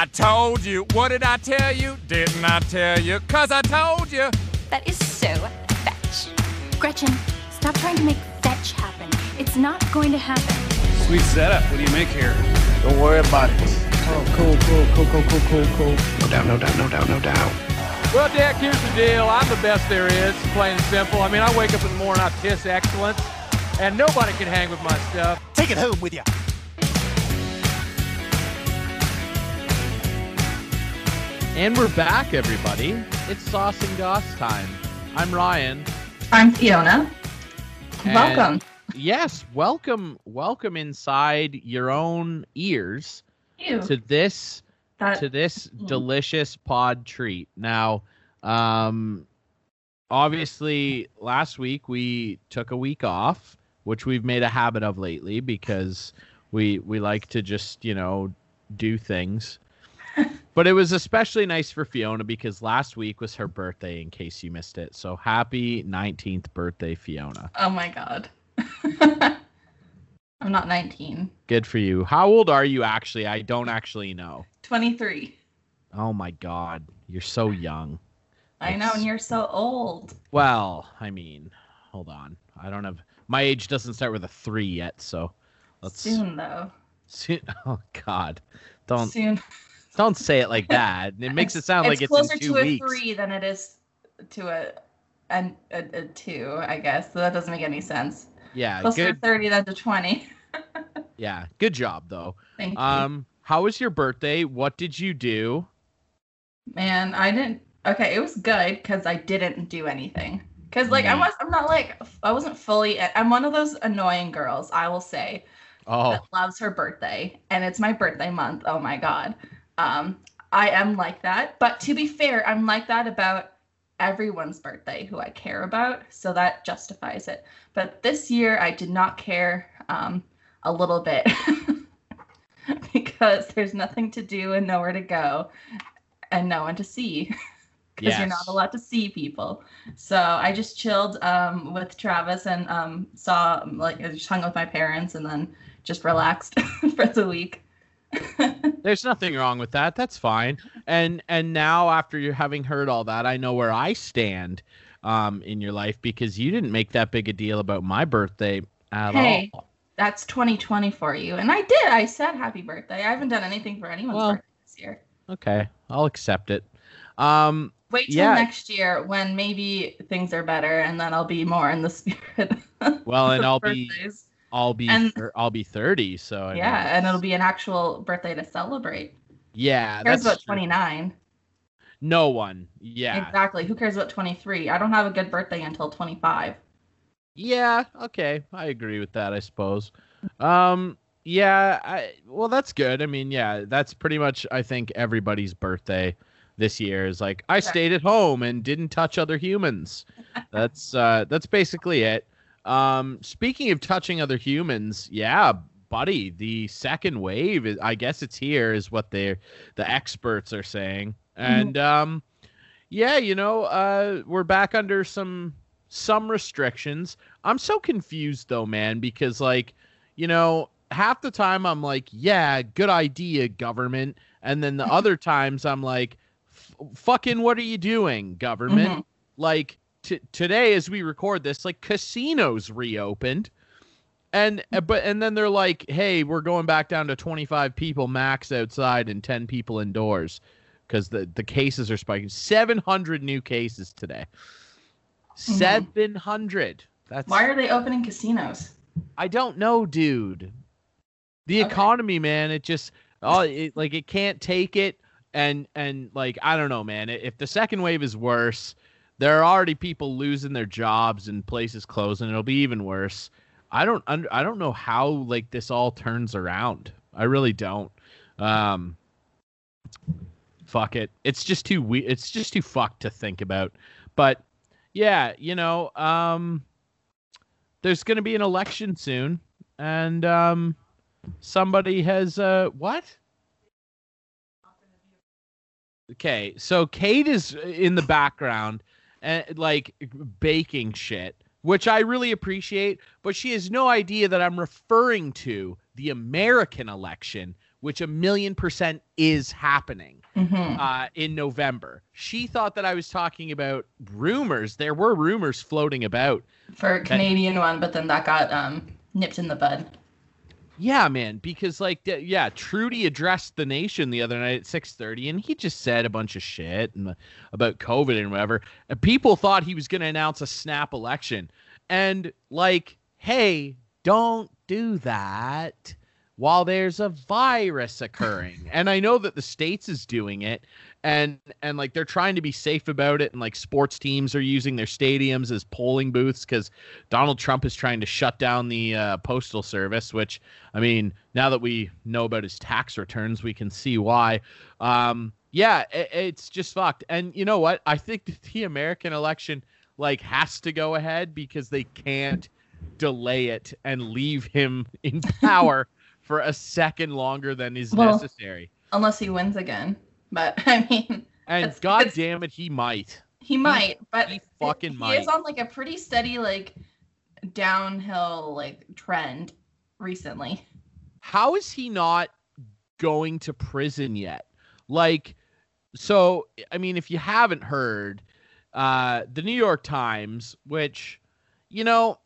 I told you. What did I tell you? Didn't I tell you? Cause I told you. That is so fetch. Gretchen, stop trying to make fetch happen. It's not going to happen. Sweet setup. What do you make here? Don't worry about it. Oh, cool, cool, cool, cool, cool, cool, cool. No doubt, no doubt, no doubt, no doubt. Well, Dick, here's the deal. I'm the best there is, plain and simple. I mean, I wake up in the morning, I piss excellence, and nobody can hang with my stuff. Take it home with you. And we're back, everybody. It's Sauce and Goss time. I'm Ryan. I'm Fiona. and- Welcome. Yes, welcome, welcome inside your own ears Ew. to this That- to this Mm. delicious pod treat. Now, um, obviously, last week we took a week off, which we've made a habit of lately because we we like to just you know do things. But it was especially nice for Fiona because last week was her birthday. In case you missed it, so happy nineteenth birthday, Fiona! oh my god. I'm not 19. Good for you. How old are you actually? I don't actually know. 23. Oh my god, you're so young. I know, and you're so old. Well, I mean, hold on. I don't have my age doesn't start with a three yet, so let's Soon, though. soon- Oh God, don't Soon. Don't say it like that. It makes it sound like it's closer in two to weeks. a three than it is to a, an, a, a two, I guess. So that doesn't make any sense. Yeah, Closer good. to 30 than to 20. Yeah, good job though. Thank you. Um, how was your birthday? What did you do? Man, I didn't. Okay, it was good because I didn't do anything. Because like I Mm. was, I'm not like I wasn't fully. I'm one of those annoying girls. I will say Oh, that loves her birthday, and it's my birthday month. Oh my god, um, I am like that. But to be fair, I'm like that about everyone's birthday who I care about, so that justifies it. But this year, I did not care um, a little bit because there's nothing to do and nowhere to go, and no one to see. Because you're not allowed to see people, so I just chilled um, with Travis and um, saw like I just hung with my parents and then just relaxed for the week. there's nothing wrong with that. That's fine. And and now after you're having heard all that, I know where I stand um in your life because you didn't make that big a deal about my birthday at Hey. all. That's 2020 for you, and I did. I said happy birthday. I haven't done anything for anyone's Well, birthday this year. Okay, I'll accept it. Um Wait till yeah. next year when maybe things are better, and then I'll be more in the spirit. well, and I'll be birthdays. I'll be And- I'll be 30, so I yeah, and it'll be an actual birthday to celebrate. yeah, Who cares that's about 29? No one. Yeah. Exactly. Who cares about 23? I don't have a good birthday until 25. Yeah, okay. I agree with that, I suppose. Um yeah, I well that's good. I mean, yeah, that's pretty much I think everybody's birthday this year is like I stayed at home and didn't touch other humans. That's uh that's basically it. Um speaking of touching other humans, yeah, buddy, the second wave is I guess it's here is what they the experts are saying. And um yeah, you know, uh we're back under some some restrictions. I'm so confused though, man, because like, you know, half the time I'm like, yeah, good idea, government, and then the other times I'm like, fucking, what are you doing, government? Mhm. Like t- today, as we record this, like casinos reopened. And uh, but and then they're like, "Hey, we're going back down to 25 people max outside and 10 people indoors because the the cases are spiking. 700 new cases today. 700. That's Why are they opening casinos? I don't know, dude. The Okay. economy, man, it just oh, it, like it can't take it, and and like I don't know, man. If the second wave is worse, there are already people losing their jobs and places closing. It'll be even worse. I don't I don't know how like this all turns around. I really don't. Um, fuck it. It's just too we. It's just too fucked to think about. But yeah, you know, um, there's going to be an election soon, and um, somebody has uh, what? Okay, so Kate is in the background, and like baking shit, which I really appreciate. But she has no idea that I'm referring to the American election, which a million percent is happening Mhm. uh, in November. She thought that I was talking about rumors. There were rumors floating about. For a Canadian one, but then that got um nipped in the bud. Yeah, man, because like yeah, Trudy addressed the nation the other night at 6:30 and he just said a bunch of shit and, about COVID and whatever. And people thought he was going to announce a snap election. And like, hey, don't do that while there's a virus occurring. and I know that the states is doing it and and like they're trying to be safe about it and like sports teams are using their stadiums as polling booths cuz Donald Trump is trying to shut down the uh, postal service which I mean now that we know about his tax returns we can see why. Um yeah it, it's just fucked. And you know what? I think the American election like has to go ahead because they can't delay it and leave him in power for a second longer than is Well, necessary Unless he wins again. But I mean, and god damn it he might he might. But he fucking he might. is on like a pretty steady like downhill like trend recently. how is he not going to prison yet? Like, so I mean, if you haven't heard, uh, the New York Times, which, you know,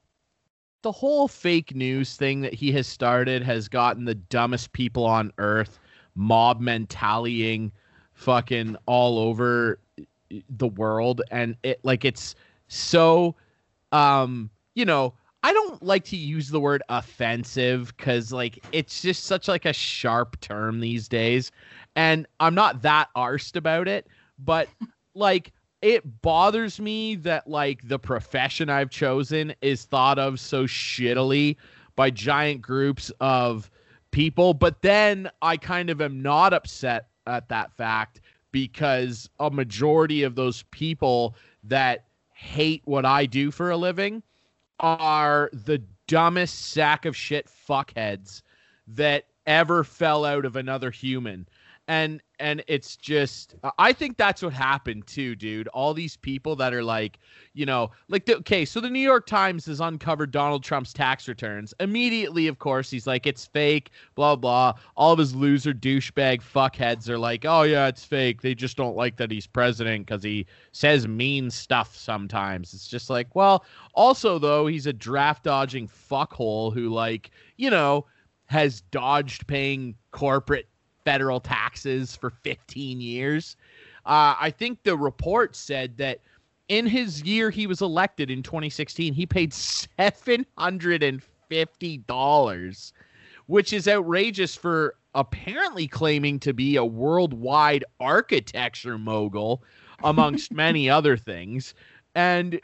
the whole fake news thing that he has started has gotten the dumbest people on earth mob mentalitying fucking all over the world. And it like it's so um you know I don't like to use the word offensive because like it's just such like a sharp term these days, and I'm not that arsed about it, but like it bothers me that like the profession I've chosen is thought of so shittily by giant groups of people, but then I kind of am not upset at that fact because a majority of those people that hate what I do for a living are the dumbest sack of shit fuckheads that ever fell out of another human. And and it's just I think that's what happened too, dude. All these people that are like, you know, like the, okay, so the New York Times has uncovered Donald Trump's tax returns. Immediately, of course, he's like, it's fake, blah blah. All of his loser douchebag fuckheads are like, oh yeah, it's fake. They just don't like that he's president because he says mean stuff sometimes. It's just like, well, also though, he's a draft dodging fuckhole who like, you know, has dodged paying corporate federal taxes for 15 years. Uh, I think the report said that in his year he was elected in 2016, he paid $750, which is outrageous for apparently claiming to be a worldwide architecture mogul, amongst many other things. And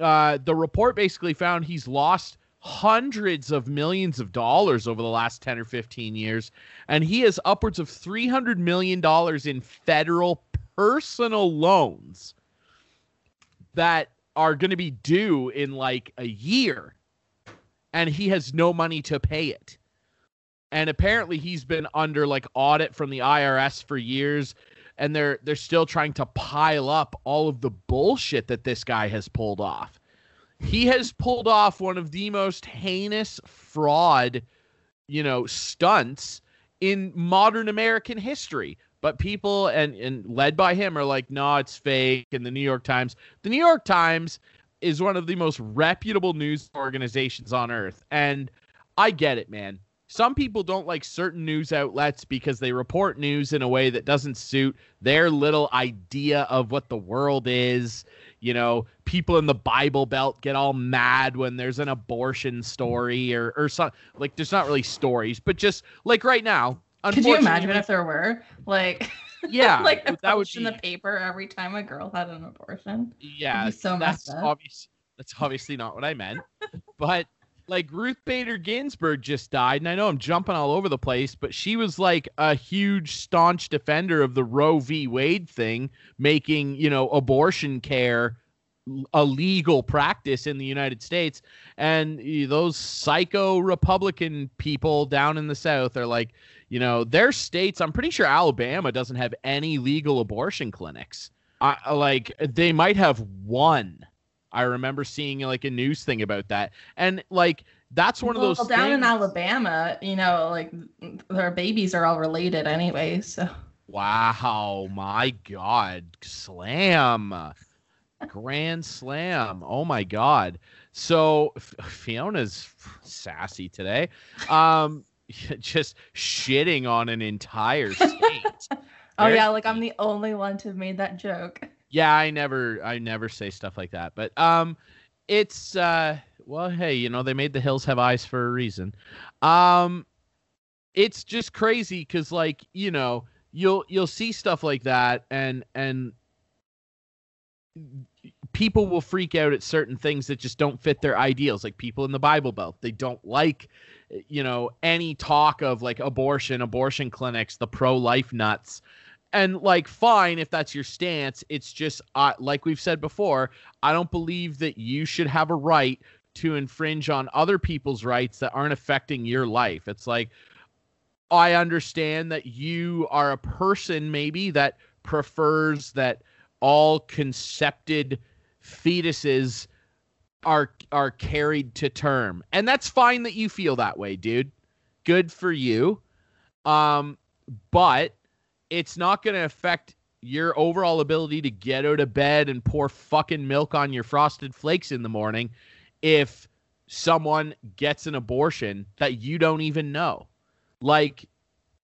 uh, the report basically found he's lost hundreds of millions of dollars over the last 10 or 15 years and he has upwards of 300 million dollars in federal personal loans that are going to be due in like a year and he has no money to pay it. And apparently he's been under like audit from the IRS for years and they're they're still trying to pile up all of the bullshit that this guy has pulled off he has pulled off one of the most heinous fraud, you know, stunts in modern American history. But people and, and led by him are like, no, it's fake. And the New York Times, the New York Times is one of the most reputable news organizations on earth. And I get it, man. Some people don't like certain news outlets because they report news in a way that doesn't suit their little idea of what the world is you know, people in the Bible Belt get all mad when there's an abortion story or or something. Like, there's not really stories, but just like right now. Could you imagine if there were like Yeah, like that would post in the paper every time a girl had an abortion? yeah. so that's messed up. obvious. That's obviously not what I meant, but. Like Ruth Bader Ginsburg just died, and I know I'm jumping all over the place, but she was like a huge, staunch defender of the Roe v. Wade thing, making you know abortion care a legal practice in the United States. And those psycho Republican people down in the South are like, you know, their states, I'm pretty sure Alabama doesn't have any legal abortion clinics. I like they might have one. I remember seeing like a news thing about that. And like That's one of well, those down in Alabama, you know, like their babies are all related anyway. So Wow, my God. Slam. Grand slam. Oh my God. So Fiona's sassy today. Um just shitting on an entire state. Oh yeah, like I'm the only one to have made that joke. yeah, I never I never say stuff like that. But um it's uh well, hey, you know, they made the hills have eyes for a reason. Um it's just crazy cuz like, you know, you'll you'll see stuff like that and and people will freak out at certain things that just don't fit their ideals like people in the bible belt. They don't like you know any talk of like abortion abortion clinics the pro-life nuts. And like fine if that's your stance it's just uh, like we've said before i don't believe that you should have a right to infringe on other people's rights that aren't affecting your life. It's like i understand that you are a person maybe that prefers that all concepted fetuses are are carried to term. And that's fine that you feel that way dude. Good for you. Um but it's not going to affect your overall ability to get out of bed and pour fucking milk on your frosted flakes in the morning if someone gets an abortion that you don't even know. Like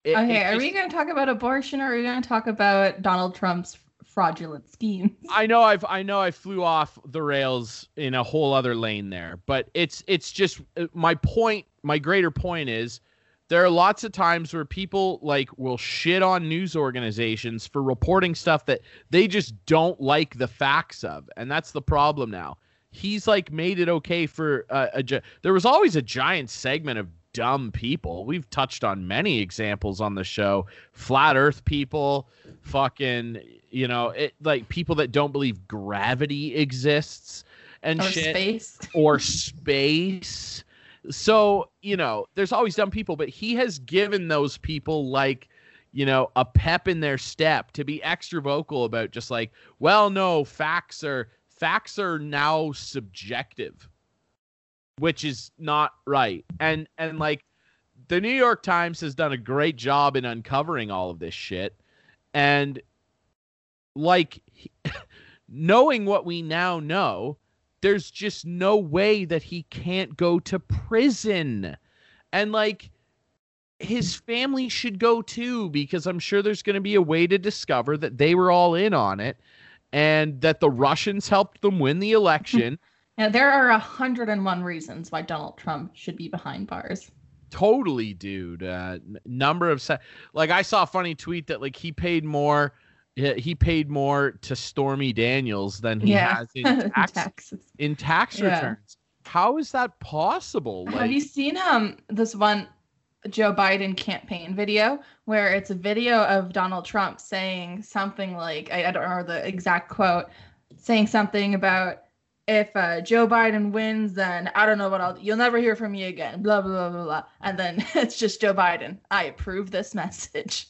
it- Okay, it are we going to talk about abortion or are we going to talk about Donald Trump's fraudulent schemes? I know I've I know I flew off the rails in a whole other lane there, but it's it's just uh, my point. My greater point is there are lots of times where people like will shit on news organizations for reporting stuff that they just don't like the facts of, and that's the problem now. He's like made it okay for uh, a. There was always a giant segment of dumb people. We've touched on many examples on the show. Flat Earth people, fucking, you know, it like people that don't believe gravity exists and Or shit space? or space. So, you know, there's always dumb people, but he has given those people like, you know, a pep in their step to be extra vocal about just like, well, no, facts are facts are now subjective, which is not right. And and like the New York Times has done a great job in uncovering all of this shit. And like knowing what we now know, there's just no way that he can't go to prison. And like his family should go too, because I'm sure there's going to be a way to discover that they were all in on it and that the Russians helped them win the election. Yeah, there are a hundred and one reasons why Donald Trump should be behind bars. totally, dude. Uh, number of se- like I saw a funny tweet that like he paid more. He paid more to Stormy Daniels than he yeah, has in tax, Texas. in tax Yeah. returns. How is that possible? Have you seen um this one Joe Biden campaign video where it's a video of Donald Trump saying something like I, I don't remember the exact quote, saying something about if uh, Joe Biden wins, then I don't know what I'll. You'll never hear from me again. Blah blah blah blah blah. And then it's just Joe Biden. I approve this message.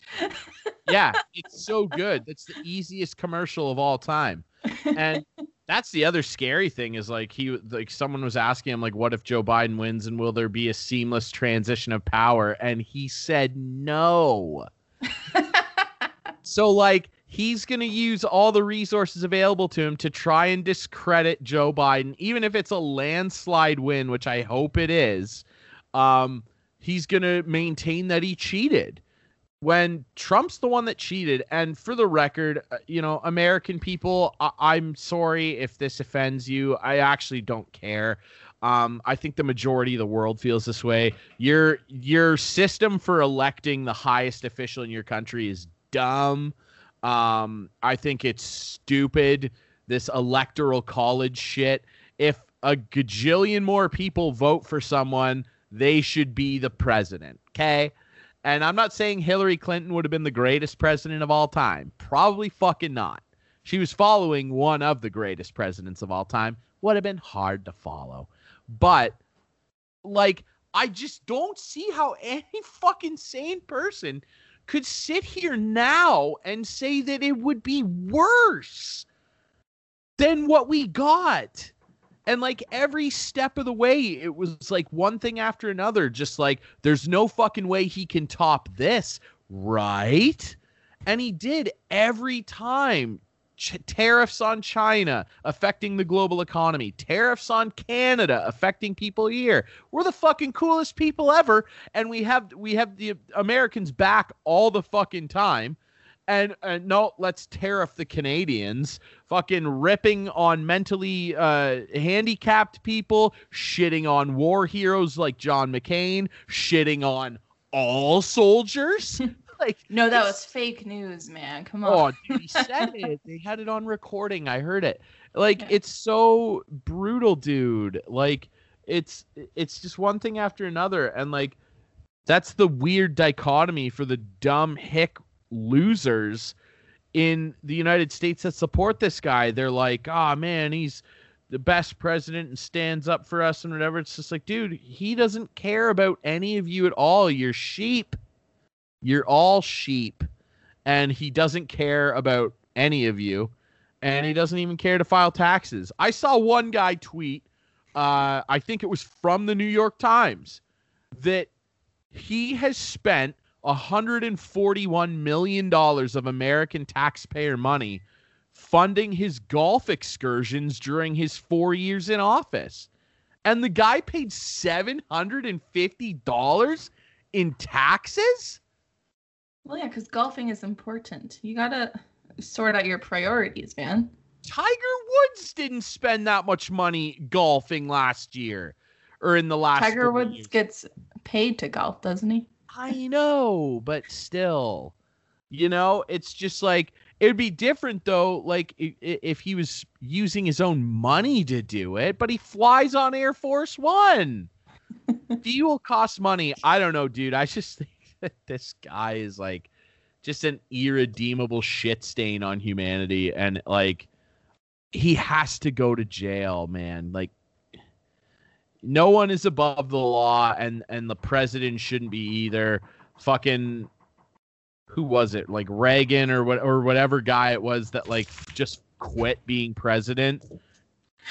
yeah, it's so good. That's the easiest commercial of all time. And that's the other scary thing is like he like someone was asking him like what if Joe Biden wins and will there be a seamless transition of power and he said no. so like he's going to use all the resources available to him to try and discredit Joe Biden even if it's a landslide win which I hope it is. Um he's going to maintain that he cheated when Trump's the one that cheated, and for the record, uh, you know, American people, I- I'm sorry if this offends you. I actually don't care. Um, I think the majority of the world feels this way. Your your system for electing the highest official in your country is dumb. Um, I think it's stupid. This electoral college shit. If a gajillion more people vote for someone, they should be the president. Okay. And I'm not saying Hillary Clinton would have been the greatest president of all time. Probably fucking not. She was following one of the greatest presidents of all time. Would have been hard to follow. But, like, I just don't see how any fucking sane person could sit here now and say that it would be worse than what we got. And like every step of the way, it was like one thing after another. Just like, there's no fucking way he can top this, right? And he did every time. Ch- tariffs on China affecting the global economy, tariffs on Canada affecting people here. We're the fucking coolest people ever, and we have we have the Americans back all the fucking time. And, and no, let's tariff the Canadians. Fucking ripping on mentally uh, handicapped people, shitting on war heroes like John McCain, shitting on all soldiers. like No, that was fake news, man. Come on. Oh, on. dude, he said it. They had it on recording. I heard it. Like Yeah. it's so brutal, dude. Like it's it's just one thing after another, and like that's the weird dichotomy for the dumb hick losers in the United States that support this guy. They're like, oh man, he's the best president and stands up for us and whatever. It's just like, dude, he doesn't care about any of you at all. You're sheep. You're all sheep. And he doesn't care about any of you. And he doesn't even care to file taxes. I saw one guy tweet, uh, I think it was from the New York Times, that he has spent $141 million of American taxpayer money funding his golf excursions during his four years in office. And the guy paid $750 in taxes? Well, yeah, because golfing is important. You gotta sort out your priorities, man. Tiger Woods didn't spend that much money golfing last year or in the last Tiger Woods years. gets paid to golf, doesn't he? I know, but still, you know, it's just like it'd be different though. Like i- i- if he was using his own money to do it, but he flies on Air Force One. Fuel costs money. I don't know, dude. I just think this guy is like just an irredeemable shit stain on humanity, and like he has to go to jail, man. Like no one is above the law and and the president shouldn't be either. Fucking who was it? Like reagan or what or whatever guy it was that like just quit being president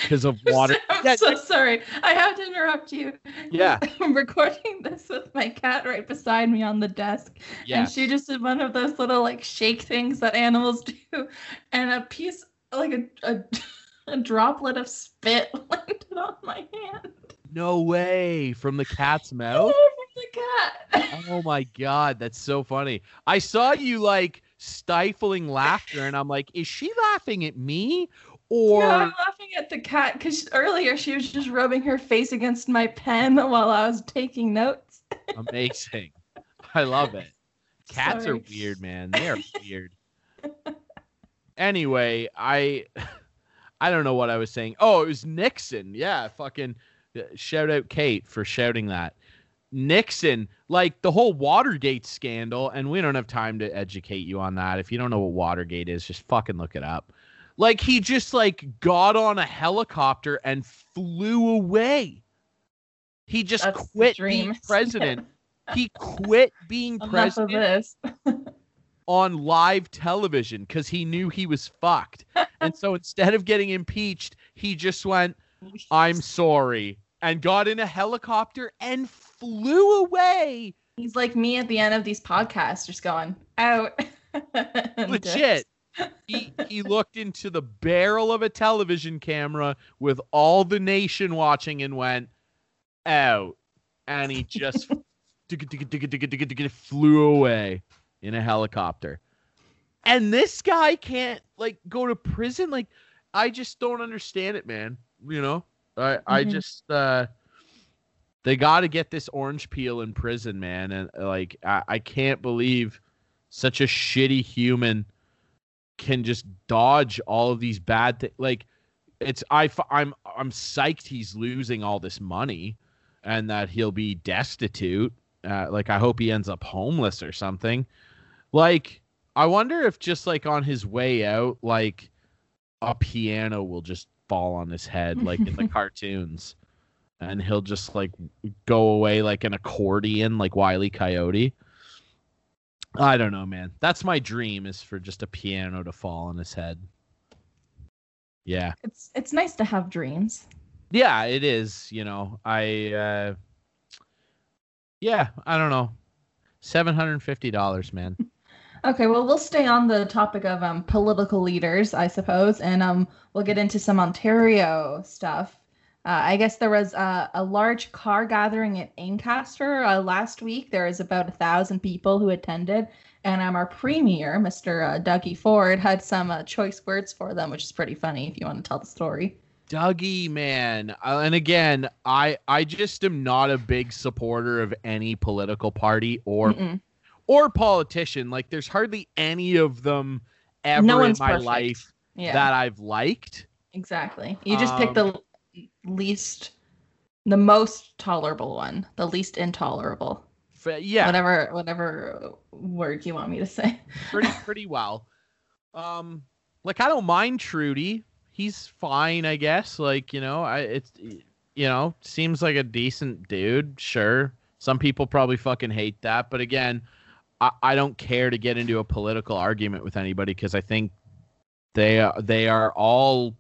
because of water I'm Yeah, so sorry. I have to interrupt you. Yeah. I'm recording this with my cat right beside me on the desk. yeah And she just did one of those little like shake things that animals do. And a piece, like a, a, a droplet of spit landed on my hand. no way from the cat's mouth From the cat. oh my god that's so funny i saw you like stifling laughter and i'm like is she laughing at me or No, I'm laughing at the cat because earlier she was just rubbing her face against my pen while I was taking notes. amazing i love it Cats are weird, man. They are weird. anyway, I I don't know what I was saying. Oh, it was Nixon. Yeah, fucking uh, shout out Kate for shouting that. Nixon, like the whole Watergate scandal, and we don't have time to educate you on that. If you don't know what Watergate is, just fucking look it up. Like he just like got on a helicopter and flew away. He just That's quit being president. he quit being Enough president on live television because he knew he was fucked. and so instead of getting impeached, he just went, I'm sorry, and got in a helicopter and flew away. He's like me at the end of these podcasts, just going out. Legit. He, he looked into the barrel of a television camera with all the nation watching and went out. And he just flew away in a helicopter. And this guy can't like go to prison. Like, I just don't understand it, man. You know, I I Mhm. just uh they got to get this orange peel in prison, man. And like, I, I can't believe such a shitty human can just dodge all of these bad things. Like, it's I I'm I'm psyched he's losing all this money, and that he'll be destitute. Uh, like, I hope he ends up homeless or something. Like, I wonder if just like on his way out, like a piano will just fall on his head, like in the cartoons, and he'll just like go away like an accordion, like Wiley Coyote. I don't know, man. That's my dream is for just a piano to fall on his head. Yeah. It's it's nice to have dreams. yeah, it is. You know, I uh, yeah, I don't know, seven hundred and fifty dollars, man. Okay, well, we'll stay on the topic of um, political leaders, I suppose, and um, we'll get into some Ontario stuff. Uh, I guess there was uh, a large car gathering at Ancaster uh, last week. There was about a thousand people who attended, and um, our premier, Mr. Uh, Dougie Ford, had some uh, choice words for them, which is pretty funny if you want to tell the story. Dougie, man, uh, and again, I I just am not a big supporter of any political party or Mm-mm. or politician. Like, there's hardly any of them ever No in my perfect. life Yeah, that I've liked. exactly. You just pick the least, the most tolerable one, the least intolerable. F- yeah, Whatever, whatever word you want me to say. pretty pretty well. Um, like I don't mind Trudy. He's fine, I guess. Like you know, I it's you know seems like a decent dude. Sure, some people probably fucking hate that, but again, I, I don't care to get into a political argument with anybody because I think they are they are all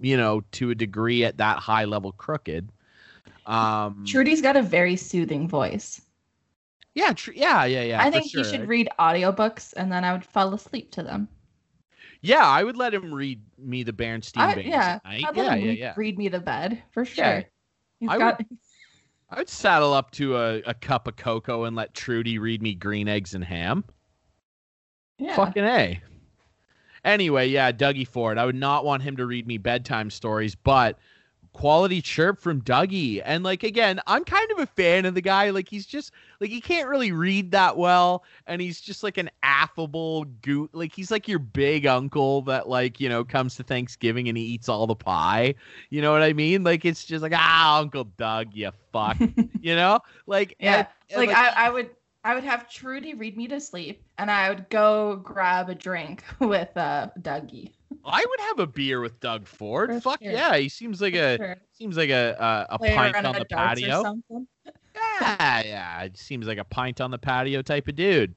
you know to a degree at that high level crooked. Um, Trudy's got a very soothing voice. yeah, tr- yeah, yeah, yeah. I think sure. should read audiobooks and then I would fall asleep to them. Yeah, I would let him read me the Bernstein I, Bears yeah. I'd yeah, let him yeah, read, yeah. read me to bed for sure. Yeah. He's I got I would saddle up to a, a cup of cocoa and let Trudy read me green eggs and ham. yeah. Fucking A. Anyway, yeah, Dougie Ford. I would not want him to read me bedtime stories, but quality chirp from Dougie. And like again, I'm kind of a fan of the guy. Like he's just like he can't really read that well, and he's just like an affable goot. Like he's like your big uncle that like you know comes to Thanksgiving and he eats all the pie. You know what I mean? Like it's just like ah, Uncle Doug, you fuck. you know, like Yeah, and- and, like, I, I would I would have Trudy read me to sleep and I would go grab a drink with uh Dougie. I would have a beer with Doug Ford. For Fuck sure. yeah, he seems like a Sure. seems like a a, a pint on the patio. Yeah, yeah, it seems like a pint on the patio type of dude.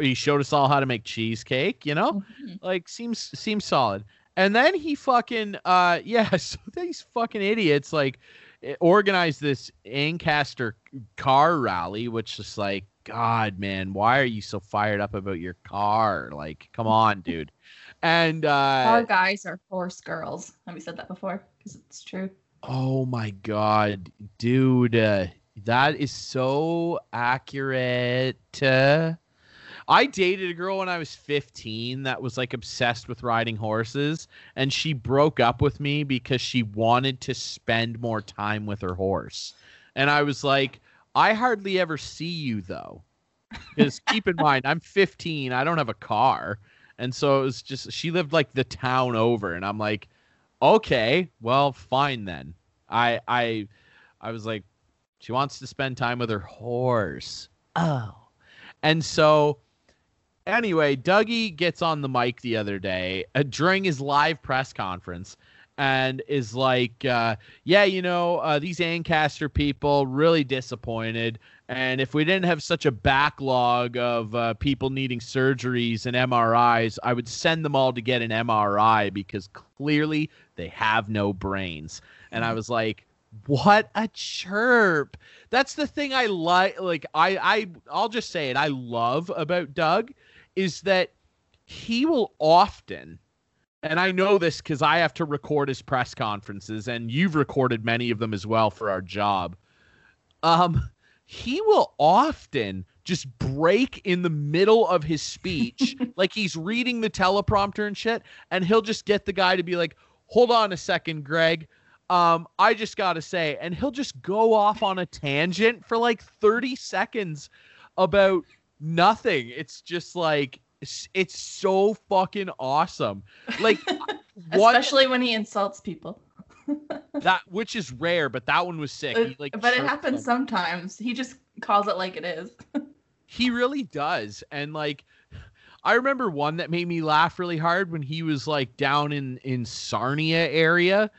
He showed us all how to make cheesecake. You know, Mhm. like seems seems solid. And then he fucking uh yeah, so these fucking idiots like eh, organized this Ancaster car rally, which is like, God, man, why are you so fired up about your car? Like, come on, dude. And uh Our guys are horse girls. Have we said that before? Because it's true. Oh my god, dude, uh, that is so accurate. Uh, I dated a girl when I was 15 that was like obsessed with riding horses, and she broke up with me because she wanted to spend more time with her horse. And I was like, I hardly ever see you though. Because keep in mind, I'm 15, I don't have a car. And so it was just, she lived like the town over, and I'm like, okay, well, fine then. I I I was like, she wants to spend time with her horse. Oh. And so anyway, Dougie gets on the mic the other day uh, during his live press conference and is like, uh, yeah, you know, uh, these Ancaster people really disappointed. And if we didn't have such a backlog of uh, people needing surgeries and MRIs, I would send them all to get an MRI because clearly they have no brains. And I was like, what a chirp. That's the thing I like like I I I'll just say it I love about Doug is that he will often and I know this cuz I have to record his press conferences and you've recorded many of them as well for our job. Um he will often just break in the middle of his speech like he's reading the teleprompter and shit and he'll just get the guy to be like hold on a second greg um i just gotta say and he'll just go off on a tangent for like 30 seconds about nothing it's just like it's, so fucking awesome like what Especially when he insults people. that which is rare but that one was sick he, like but it happens them. sometimes. He just calls it like it is. He really does. And like I remember one that made me laugh really hard when he was like down in in Sarnia area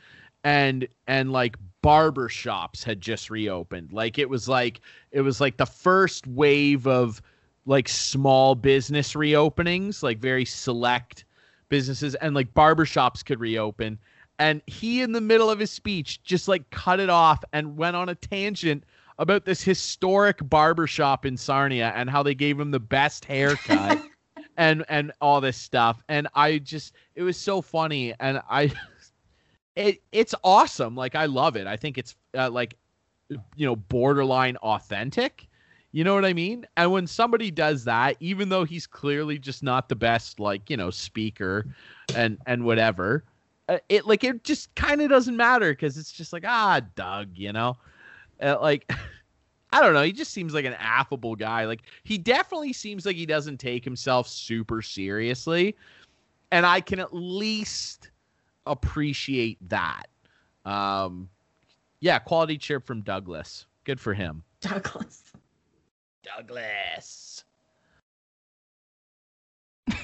and and like barber shops had just reopened. Like it was like it was like the first wave of like small business reopenings, like very select businesses and like barbershops could reopen. And he in the middle of his speech just like cut it off and went on a tangent about this historic barbershop in Sarnia and how they gave him the best haircut and and all this stuff. And I just it was so funny. And I it it's awesome. Like I love it. I think it's uh, like you know borderline authentic you know what I mean? And when somebody does that, even though he's clearly just not the best, like you know, speaker, and and whatever, uh, it like it just kind of doesn't matter because it's just like ah, Doug, you know, uh, like. I don't know. He just seems like an affable guy. Like he definitely seems like he doesn't take himself super seriously, and I can at least appreciate that. Um, yeah, quality chirp from Douglas. Good for him. Douglas. Douglas.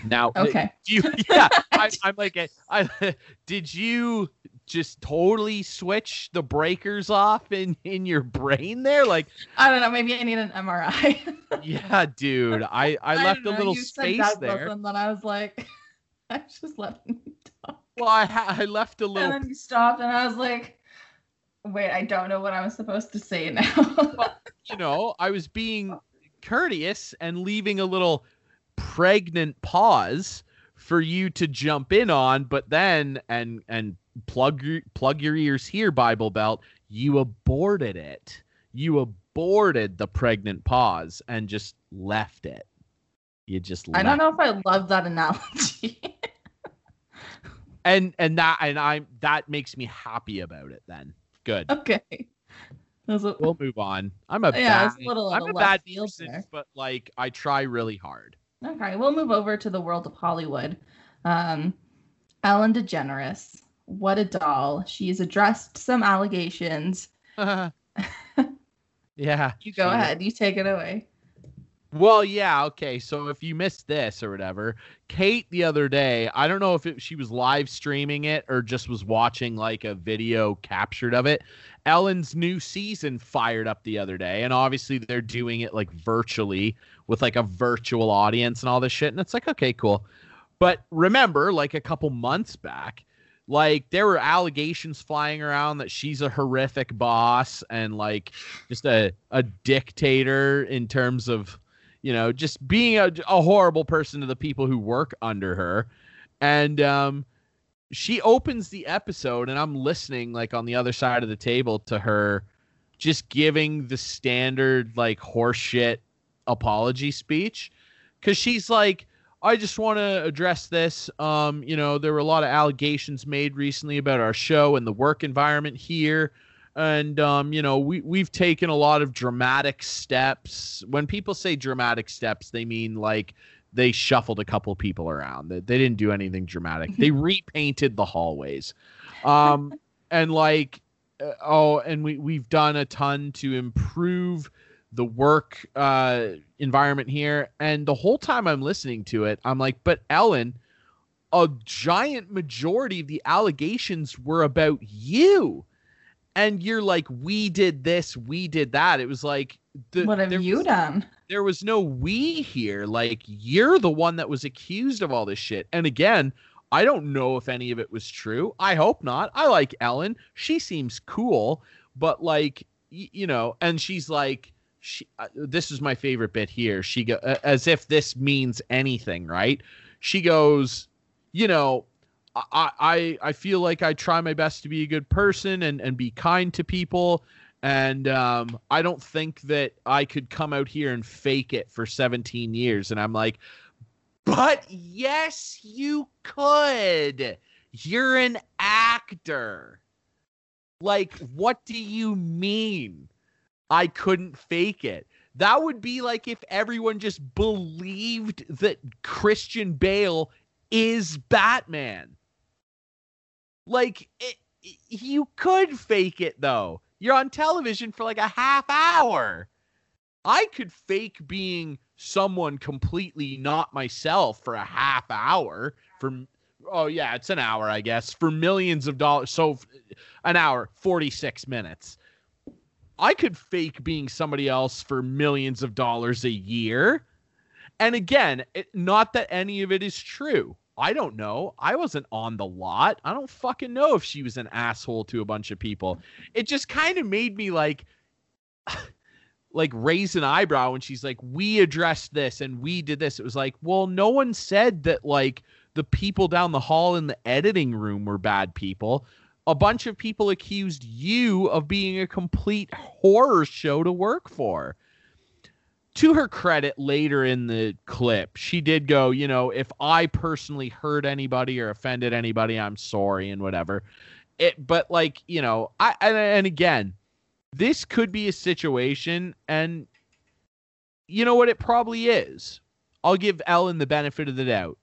Now, Okay. do you, yeah, I, I'm like, a- I, did you just totally switch the breakers off in in your brain there? Like, I don't know. Maybe I need an MRI. yeah, dude, I I left don't a little you space Douglas, there. And then I was like, I just let him talk. Well, I I left a little. And then you stopped, and I was like, wait, I don't know what I was supposed to say now. You know, I was being courteous and leaving a little pregnant pause for you to jump in on, but then and and plug your plug your ears here, Bible Belt. You aborted it. You aborted the pregnant pause and just left it. You just I don't know if I love that analogy. and and that and I'm that makes me happy about it. Then good. okay. A- We'll move on. I'm a Yeah, bad, a little I'm a bad person, there. but like I try really hard. Okay, we'll move over to the world of Hollywood. Um, Ellen DeGeneres, what a doll. She's addressed some allegations. yeah. You go ahead, you take it away. Well, yeah, okay. So if you missed this or whatever, Kate the other day, I don't know if it, she was live streaming it or just was watching like a video captured of it. Ellen's new season fired up the other day, and obviously they're doing it like virtually with like a virtual audience and all this shit. And it's like, okay, cool. But remember, like a couple months back, like there were allegations flying around that she's a horrific boss and like just a, a dictator in terms of you know just being a, a horrible person to the people who work under her. And um she opens the episode and i'm listening like on the other side of the table to her just giving the standard like horseshit apology speech. Because she's like i just want to address this. Um you know there were a lot of allegations made recently about our show and the work environment here and um, you know we we've taken a lot of dramatic steps. When people say dramatic steps, they mean like they shuffled a couple people around. They, they didn't do anything dramatic. they repainted the hallways, um, and like uh, oh, and we we've done a ton to improve the work uh, environment here. And the whole time I'm listening to it, I'm like, but Ellen. A giant majority of the allegations were about you and you're like we did this we did that. It was like the, what have you was, done? there was no we here. Like you're the one that was accused of all this shit. And again i don't know if any of it was true. I hope not. I like ellen. She seems cool but like y- you know and she's like she uh, this is my favorite bit here. She go uh, as if this means anything right? She goes you know I, I I feel like I try my best to be a good person and, and be kind to people. And um, I don't think that I could come out here and fake it for 17 years. And I'm like, but yes, you could. You're an actor. Like, what do you mean? I couldn't fake it. That would be like if everyone just believed that Christian Bale is Batman. Like it, you could fake it though. You're on television for like a half hour. I could fake being someone completely not myself for a half hour for oh yeah, it's an hour I guess for millions of dollars. So an hour, 46 minutes. I could fake being somebody else for millions of dollars a year. And again, it, not that any of it is true. I don't know. I wasn't on the lot. I don't fucking know if she was an asshole to a bunch of people. It just kind of made me like like raise an eyebrow when she's like, "We addressed this and we did this." It was like, "Well, no one said that like the people down the hall in the editing room were bad people. A bunch of people accused you of being a complete horror show to work for." To her credit, later in the clip, she did go, you know, if I personally hurt anybody or offended anybody, I'm sorry and whatever. It, but like, you know, I and, and again, this could be a situation, and you know what? It probably is. I'll give Ellen the benefit of the doubt.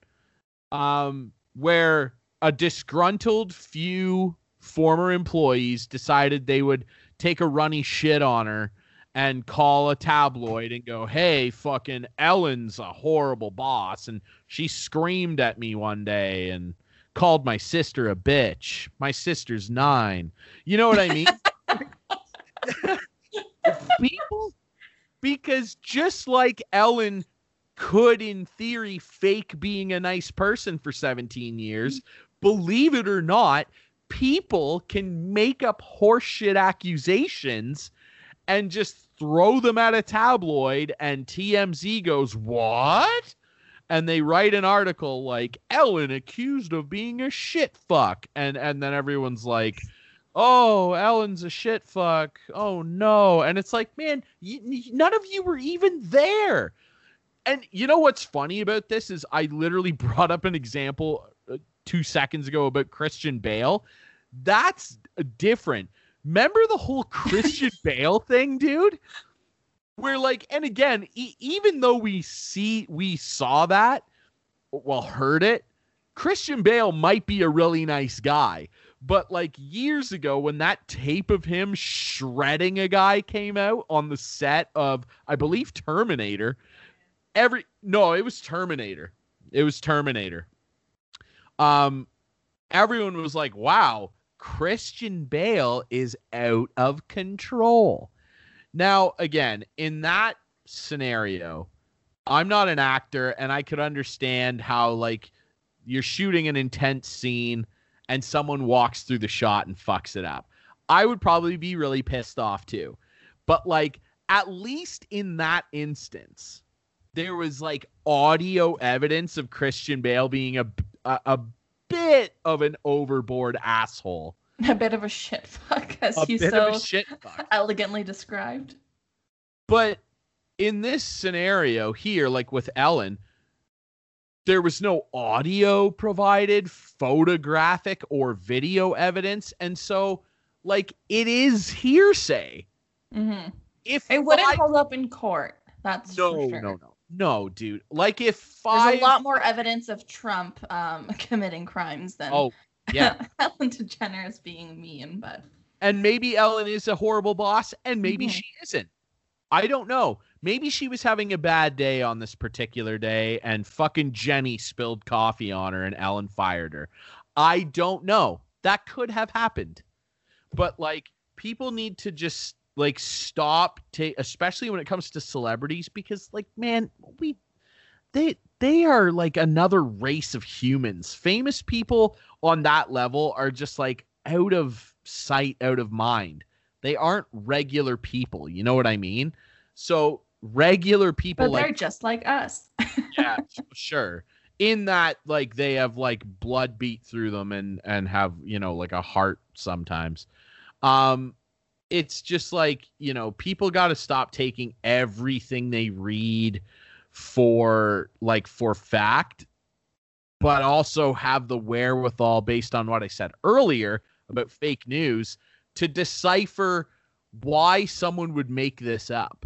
Um, where a disgruntled few former employees decided they would take a runny shit on her and call a tabloid and go, "Hey, fucking Ellen's a horrible boss," and she screamed at me one day and called my sister a bitch. My sister's nine. You know what I mean? people because just like Ellen could in theory fake being a nice person for 17 years, mm-hmm. believe it or not, people can make up horseshit accusations and just throw them at a tabloid and TMZ goes, "What?" and they write an article like Ellen accused of being a shit fuck and and then everyone's like oh, Ellen's a shit fuck. Oh no. And it's like, man, y- none of you were even there. And you know what's funny about this is I literally brought up an example uh, two seconds ago about Christian Bale. That's different. Remember the whole Christian Bale thing, dude? Where like, and again, e- even though we see we saw that, well, heard it, Christian Bale might be a really nice guy. But like years ago, when that tape of him shredding a guy came out on the set of, I believe, Terminator, every no, it was Terminator. It was Terminator. Um, everyone was like, "Wow, Christian Bale is out of control." Now, again, in that scenario, I'm not an actor, and I could understand how like you're shooting an intense scene and someone walks through the shot and fucks it up. I would probably be really pissed off too. But like at least in that instance, there was like audio evidence of Christian Bale being a a, a bit of an overboard asshole. A bit of a shit fuck, as A you bit so of a shit fuck. elegantly described. But in this scenario here, like with Ellen, there was no audio provided, photographic or video evidence. And so, like, it is hearsay. hmm If It wouldn't five- hold up in court. That's no, for sure. no, no, no, dude. Like, if There's a lot more evidence of Trump um, committing crimes than Oh, yeah. Ellen DeGeneres being mean, but and maybe Ellen is a horrible boss, and maybe Mhm. she isn't. I don't know. Maybe she was having a bad day on this particular day, and fucking Jenny spilled coffee on her, and Ellen fired her. I don't know. That could have happened, but like people need to just like stop, ta- especially when it comes to celebrities, because like man, we they they are like another race of humans. Famous people on that level are just like out of sight, out of mind. They aren't regular people. You know what I mean? So regular people but they're just like us. yeah, sure. In that, like they have like blood beat through them and and have you know like a heart sometimes. Um, it's just like you know people got to stop taking everything they read for like for fact, but also have the wherewithal based on what I said earlier about fake news to decipher why someone would make this up.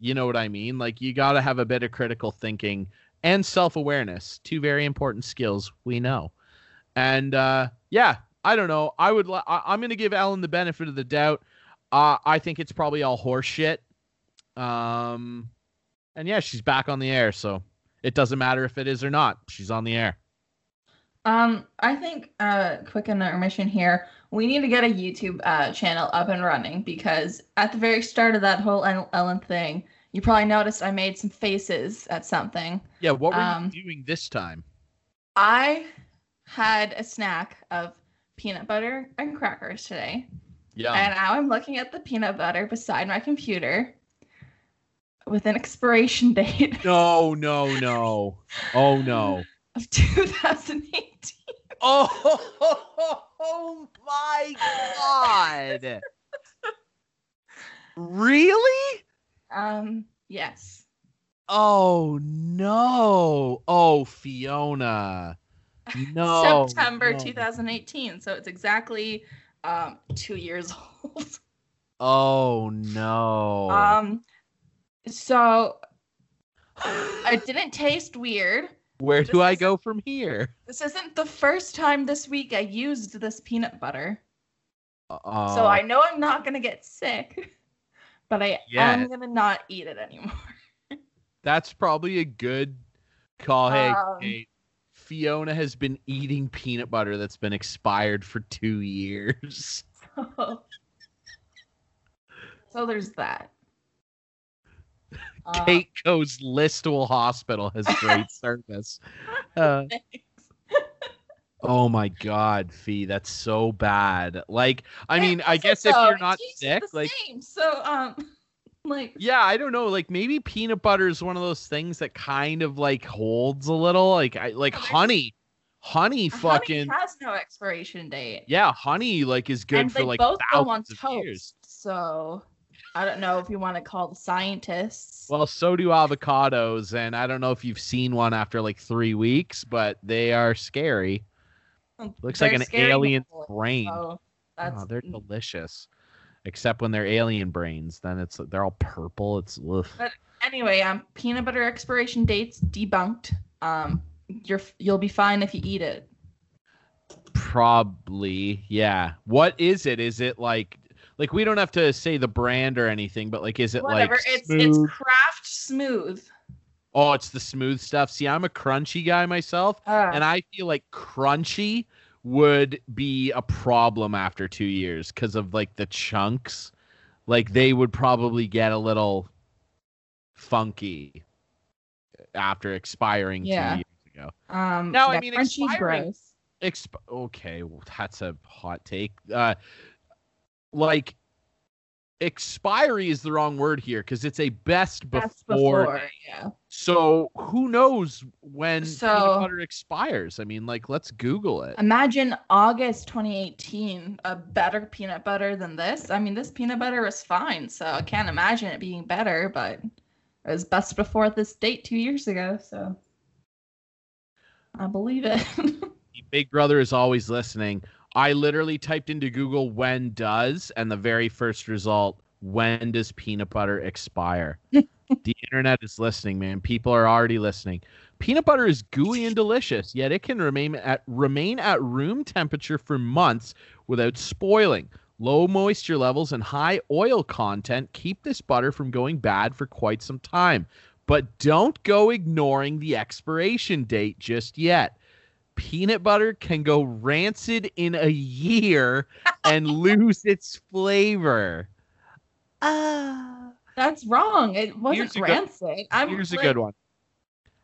You know what I mean? Like you got to have a bit of critical thinking and self-awareness, two very important skills we know. And uh yeah, I don't know. I would li- I- I'm to give Ellen the benefit of the doubt. Uh I think it's probably all horseshit. Um and yeah, she's back on the air, so it doesn't matter if it is or not. She's on the air. Um, I think uh quick intermission here. We need to get a YouTube uh channel up and running because at the very start of that whole Ellen thing, you probably noticed I made some faces at something. Yeah, what were Um, you doing this time? I had a snack of peanut butter and crackers today. Yeah. And now I'm looking at the peanut butter beside my computer with an expiration date no, no, no. Oh no. of 2018. Oh, oh my god. really? Um, yes. Oh no. Oh, Fiona. No. September no. 2018. So it's exactly um two years old. Oh no. Um, so it didn't taste weird. Where do this I go from here? This isn't the first time this week I used this peanut butter. Uh, So I know I'm not gonna get sick, but I am gonna not eat it anymore. that's probably a good call. Hey, Um, hey, Fiona has been eating peanut butter that's been expired for two years. so there's that. Uh, Kate Co's Listowel Hospital has great service. Uh, oh my God, Fee, that's so bad. Like, I mean, I guess if you're not sick, like, same. so um, like yeah, I don't know. Like, maybe peanut butter is one of those things that kind of like holds a little. Like, I like honey. Honey, fucking honey has no expiration date. yeah, honey like is good and for like both go on thousands of years. toast. So I don't know if you want to call the scientists. Well, so do avocados, and I don't know if you've seen one after like three weeks, but they are scary. Oh, Looks like They're an scary alien brain. So oh, that's oh, they're delicious, except when they're alien brains. Then it's they're all purple. It's ugh. but anyway. Um, peanut butter expiration dates debunked. Um, you're you'll be fine if you eat it. probably yeah. What is it? Is it like like we don't have to say the brand or anything, but like is it Whatever. like it's smooth? it's Kraft smooth. oh, it's the smooth stuff. See, I'm a crunchy guy myself. Uh, and I feel like crunchy would be a problem after two years because of like the chunks. Like they would probably get a little funky after expiring Yeah. two years ago. um, No, I mean, crunchy expiring- gross. Exp- okay, well, that's a hot take. Uh, like expiry is the wrong word here because it's a best before. That's before. Yeah. So who knows when So- peanut butter expires? I mean, like, let's Google it. Imagine August 2018, a better peanut butter than this. I mean, this peanut butter was fine, so I can't imagine it being better, but it was best before this date two years ago, so I believe it. Big Brother is always listening. I literally typed into Google when does, and the very first result, when does peanut butter expire? the internet is listening, man. People are already listening. Peanut butter is gooey and delicious, yet it can remain at remain at room temperature for months without spoiling. Low moisture levels and high oil content keep this butter from going bad for quite some time. But don't go ignoring the expiration date just yet peanut butter can go rancid in a year and lose its flavor. Ah. That's wrong. It wasn't Here's a good- rancid. I'm Here's a good one.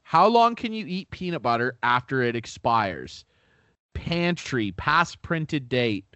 How long can you eat peanut butter after it expires? Pantry, past printed date.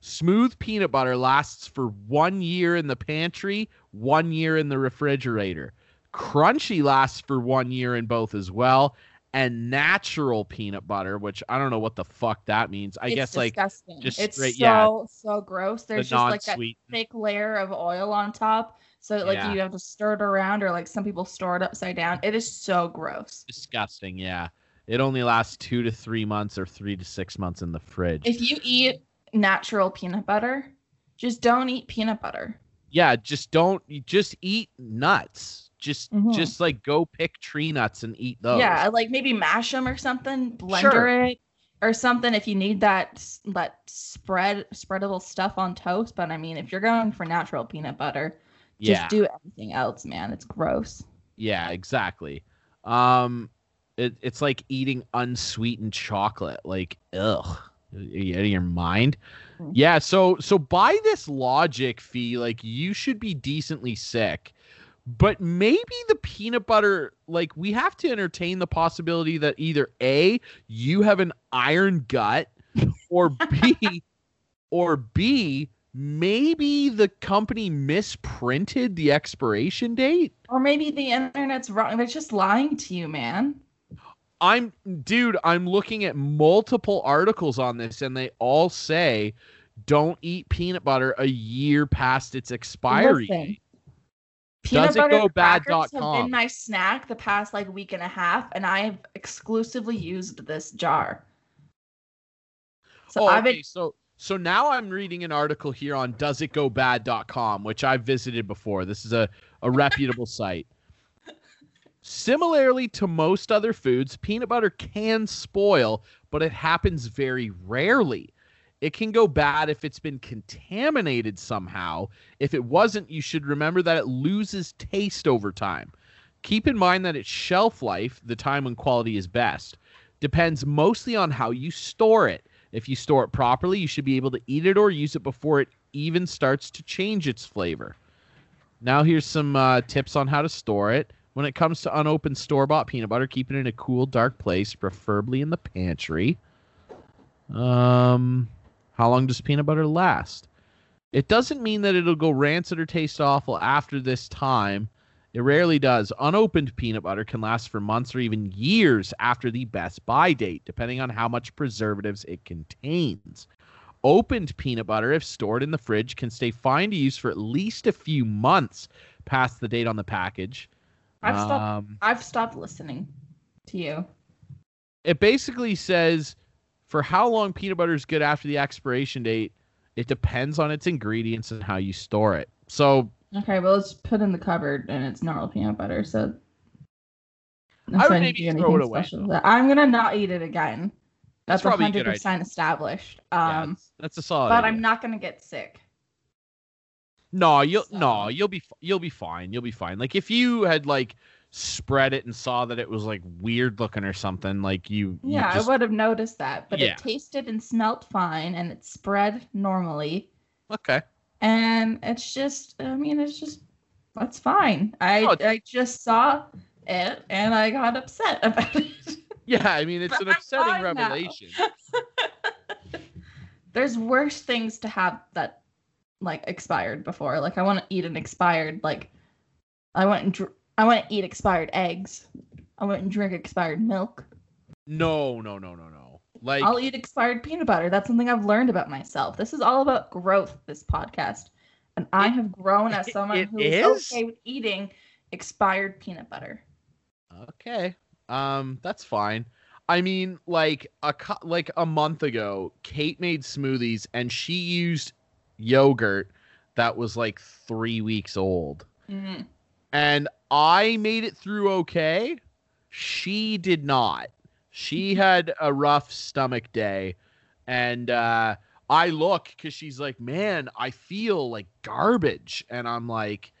Smooth peanut butter lasts for one year in the pantry, one year in the refrigerator. Crunchy lasts for one year in both as well. And natural peanut butter, which I don't know what the fuck that means. I it's guess like disgusting. just it's straight- so yeah. so gross. the There's just like that thick layer of oil on top. So like Yeah. you have to stir it around or like some people store it upside down. It is so gross. disgusting. Yeah, it only lasts two to three months or three to six months in the fridge. If you eat natural peanut butter, just don't eat peanut butter. yeah, just don't. You just eat nuts. Just Mhm. just like go pick tree nuts and eat those. Yeah, like maybe mash them or something, blender Sure. it or something if you need that s- that spread spreadable stuff on toast. But I mean, if you're going for natural peanut butter, just yeah, do everything else, man. It's gross. yeah, exactly. Um, it, it's like eating unsweetened chocolate. Like, ugh, are you out of your mind? Mhm. Yeah. So so by this logic, fee, like you should be decently sick. But maybe the peanut butter like we have to entertain the possibility that either A, you have an iron gut or B or B, maybe the company misprinted the expiration date. Or maybe the internet's wrong. They're just lying to you, man. I'm dude, I'm looking at multiple articles on this and they all say don't eat peanut butter a year past its expiry Listen, date. Peanut Does it butter crackers dot have been my snack the past like week and a half, and I've exclusively used this jar. So oh, I've okay. been So so now I'm reading an article here on doesitgobad.com, which I've visited before. This is a, a reputable site. Similarly to most other foods, peanut butter can spoil, but it happens very rarely. It can go bad if it's been contaminated somehow. If it wasn't, you should remember that it loses taste over time. Keep in mind that its shelf life, the time when quality is best, depends mostly on how you store it. If you store it properly, you should be able to eat it or use it before it even starts to change its flavor. Now, here's some uh, tips on how to store it. When it comes to unopened store bought peanut butter, keep it in a cool, dark place, preferably in the pantry. Um, how long does peanut butter last? It doesn't mean that it'll go rancid or taste awful after this time. It rarely does. Unopened peanut butter can last for months or even years after the best buy date, depending on how much preservatives it contains. Opened peanut butter, if stored in the fridge, can stay fine to use for at least a few months past the date on the package. I've stopped Um, I've stopped listening to you. it basically says for how long peanut butter is good after the expiration date, it depends on its ingredients and how you store it. So Okay, well let's put in the cupboard and it's normal peanut butter, so I would maybe throw it away, special though. with that- I'm gonna not eat it again. That's That's probably a hundred good percent established. yeah, Um, that's, that's a solid. but idea. I'm not gonna get sick. No, you'll So- no, you'll be you'll be fine. You'll be fine. Like if you had like spread it and saw that it was like weird looking or something, like you, you Yeah, just- I would have noticed that, but Yeah. it tasted and smelt fine, and it spread normally. okay. and it's just i mean it's just that's fine i oh, it's- i just saw it and i got upset about it Yeah, I mean it's But an upsetting revelation. there's worse things to have that like expired before like i want to eat an expired like i went and dr- i want to eat expired eggs i want and drink expired milk No, no, no, no, no. Like i'll eat expired peanut butter that's something i've learned about myself this is all about growth this podcast and i have grown as someone who is is? okay with eating expired peanut butter Okay. Um, that's fine. I mean, like a like a month ago, Kate made smoothies and she used yogurt that was like three weeks old, Mhm. and I made it through okay. She did not. She had a rough stomach day, and uh, I look because she's like, "Man, I feel like garbage," and I'm like.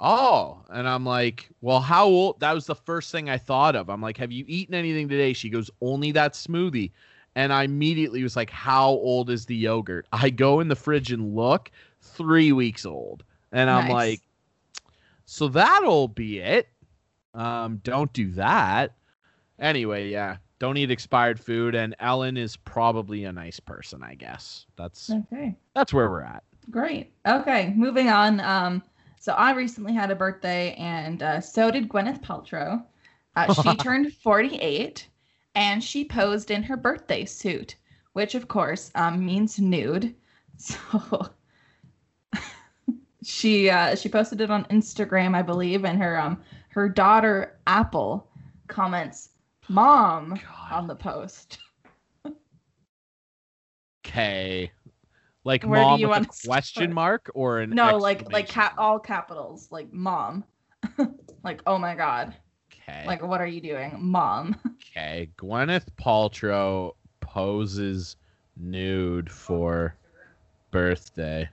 Oh, and I'm like, well, how old? That was the first thing I thought of. I'm like, have you eaten anything today? She goes, only that smoothie. And I immediately was like, how old is the yogurt? I go in the fridge and look, three weeks old. And I'm Nice. like, so that'll be it. Um, don't do that. Anyway, yeah, don't eat expired food. And Ellen is probably a nice person, I guess. That's okay that's where we're at. Great. Okay, moving on. Um, so I recently had a birthday, and uh, so did Gwyneth Paltrow. Uh, she turned 48, and she posed in her birthday suit, which of course um, means nude. So she uh, she posted it on Instagram, I believe, and her um her daughter Apple comments "mom" on the post. Okay. Like Where do you with a question mark or an No, like like cap all capitals, like mom. like oh my god. Okay. Like, what are you doing, mom? okay. Gwyneth Paltrow poses nude for birthday.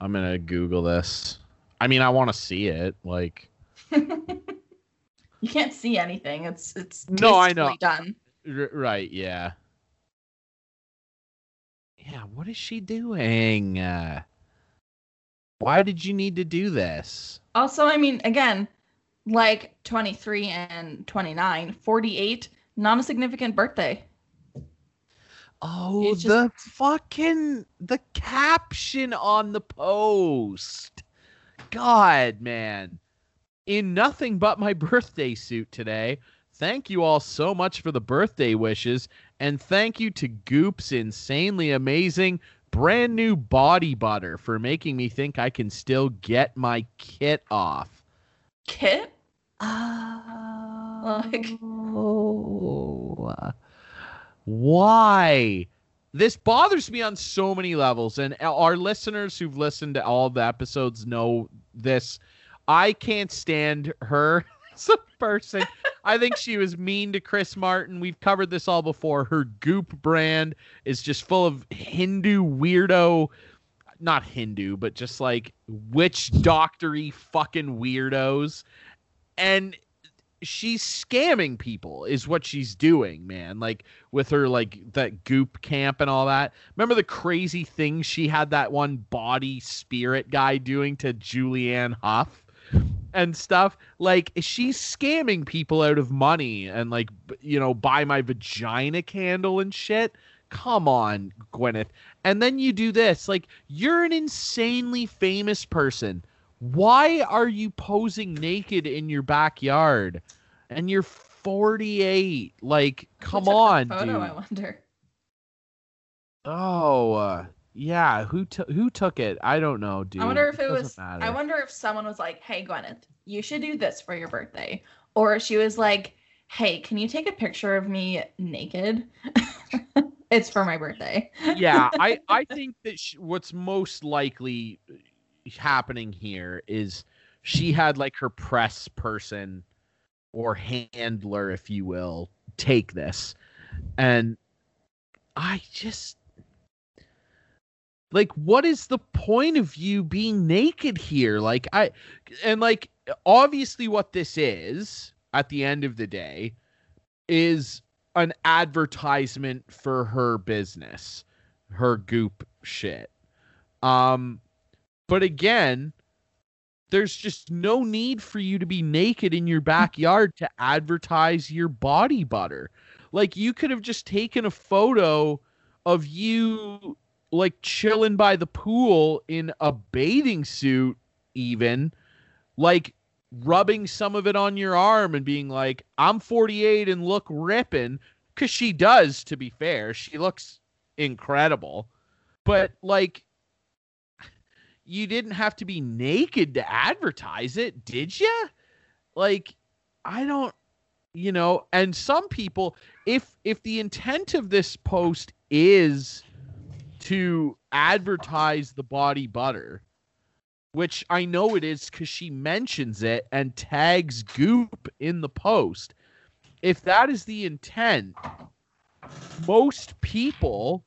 I'm gonna Google this. I mean, I want to see it. Like, you can't see anything. It's it's No, I know. done. r- right? Yeah. Yeah. What is she doing? Uh, why did you need to do this? Also, I mean, again, like 23 and 29, 48, not a significant birthday. Oh, just- the fucking the caption on the post. God, man. In nothing but my birthday suit today. Thank you all so much for the birthday wishes, and thank you to Goop's insanely amazing brand new body butter for making me think I can still get my kit off. Kit? Oh. Like, oh, why? This bothers me on so many levels, and our listeners who've listened to all the episodes know this. I can't stand her as a person. I think she was mean to Chris Martin. We've covered this all before. Her Goop brand is just full of Hindu weirdo, not Hindu, but just like witch doctory fucking weirdos. And she's scamming people is what she's doing man like with her like that goop camp and all that. Remember the crazy things she had that one body spirit guy doing to julianne hough and stuff? Like she's scamming people out of money and like you know buy my vagina candle and shit. Come on gwyneth. And then you do this like you're an insanely famous person. Why are you posing naked in your backyard and you're 48 like come on photo, dude I wonder. oh uh, yeah who took who took it i don't know dude I wonder if it doesn't was. matter. I wonder if someone was like, "Hey, Gwyneth, you should do this for your birthday," or she was like, "Hey, can you take a picture of me naked? it's for my birthday." yeah, I I think that sh- what's most likely happening here is she had like her press person or handler, if you will, take this, and I just like what is the point of you being naked here? Like i and like obviously what this is at the end of the day is an advertisement for her business her goop shit. Um but again there's just no need for you to be naked in your backyard to advertise your body butter. Like you could have just taken a photo of you like chilling by the pool in a bathing suit even like rubbing some of it on your arm and being like i'm 48 and look ripping because she does to be fair. She looks incredible. But like you didn't have to be naked to advertise it did you like i don't you know and some people if if the intent of this post is to advertise the body butter, which I know it is because she mentions it and tags Goop in the post. If that is the intent, most people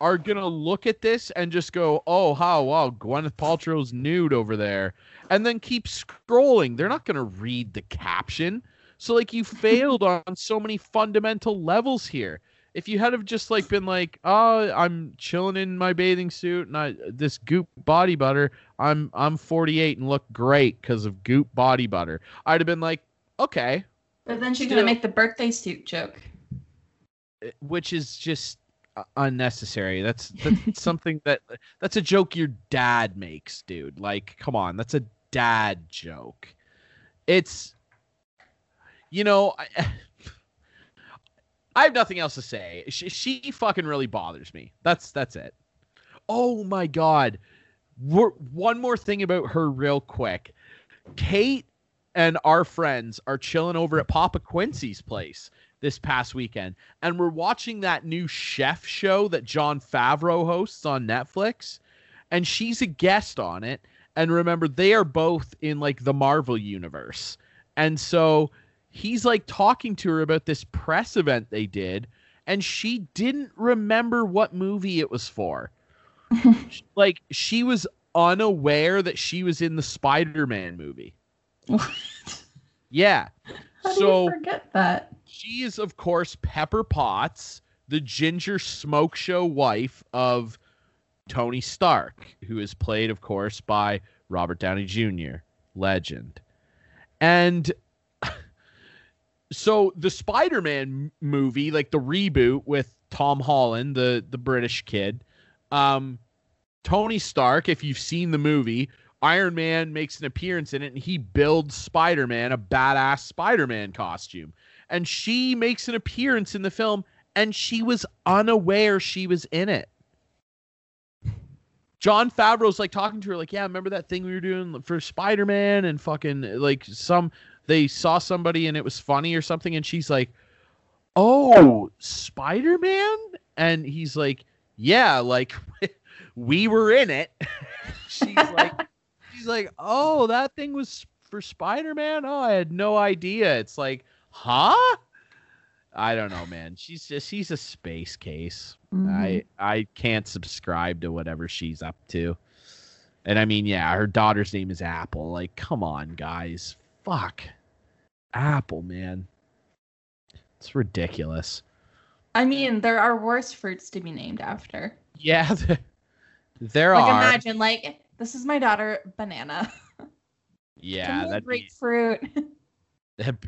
are gonna look at this and just go, "Oh, how wow, Gwyneth Paltrow's nude over there," and then keep scrolling. They're not gonna read the caption. So like you failed on so many fundamental levels here if you had have just like been like, oh, I'm chilling in my bathing suit and I this Goop body butter, I'm I'm 48 and look great because of Goop body butter. I'd have been like, okay, But then she's gonna make the birthday suit joke. eh, which is just Uh, unnecessary. That's, that's something that that's a joke your dad makes, dude. Like, come on, that's a dad joke. It's, you know, I, I have nothing else to say. She, she fucking really bothers me. That's that's it. Oh my god. We're, one more thing about her, real quick. Kate and our friends are chilling over at Papa Quincy's place this past weekend, and we're watching that new chef show that Jon Favreau hosts on Netflix, and she's a guest on it. And remember, they are both in like the Marvel universe, and so he's like talking to her about this press event they did, and she didn't remember what movie it was for. like she was unaware that she was in the Spider-Man movie. Yeah. How so do you forget that? she is, of course, Pepper Potts, the ginger smoke show wife of Tony Stark, who is played, of course, by Robert Downey Jr., legend. And so the Spider-Man movie, like the reboot with Tom Holland, the the British kid, um, Tony Stark, if you've seen the movie, Iron Man makes an appearance in it and he builds Spider-Man a badass Spider-Man costume. And she makes an appearance in the film and she was unaware she was in it. Jon Favreau's like talking to her, like, yeah, remember that thing we were doing for Spider Man and fucking like some they saw somebody and it was funny or something, and she's like, Oh, Spider Man? And he's like, Yeah, like we were in it. she's like she's like, Oh, that thing was for Spider Man? Oh, I had no idea. It's like, huh? I don't know, man. She's just she's a space case. Mm-hmm. I I can't subscribe to whatever she's up to. And I mean, yeah, her daughter's name is Apple. Like, come on, guys. Fuck. Apple, man. It's ridiculous. I mean, there are worse fruits to be named after. Yeah, th- there Like, are. imagine, like, this is my daughter, banana. yeah, a that'd be grapefruit.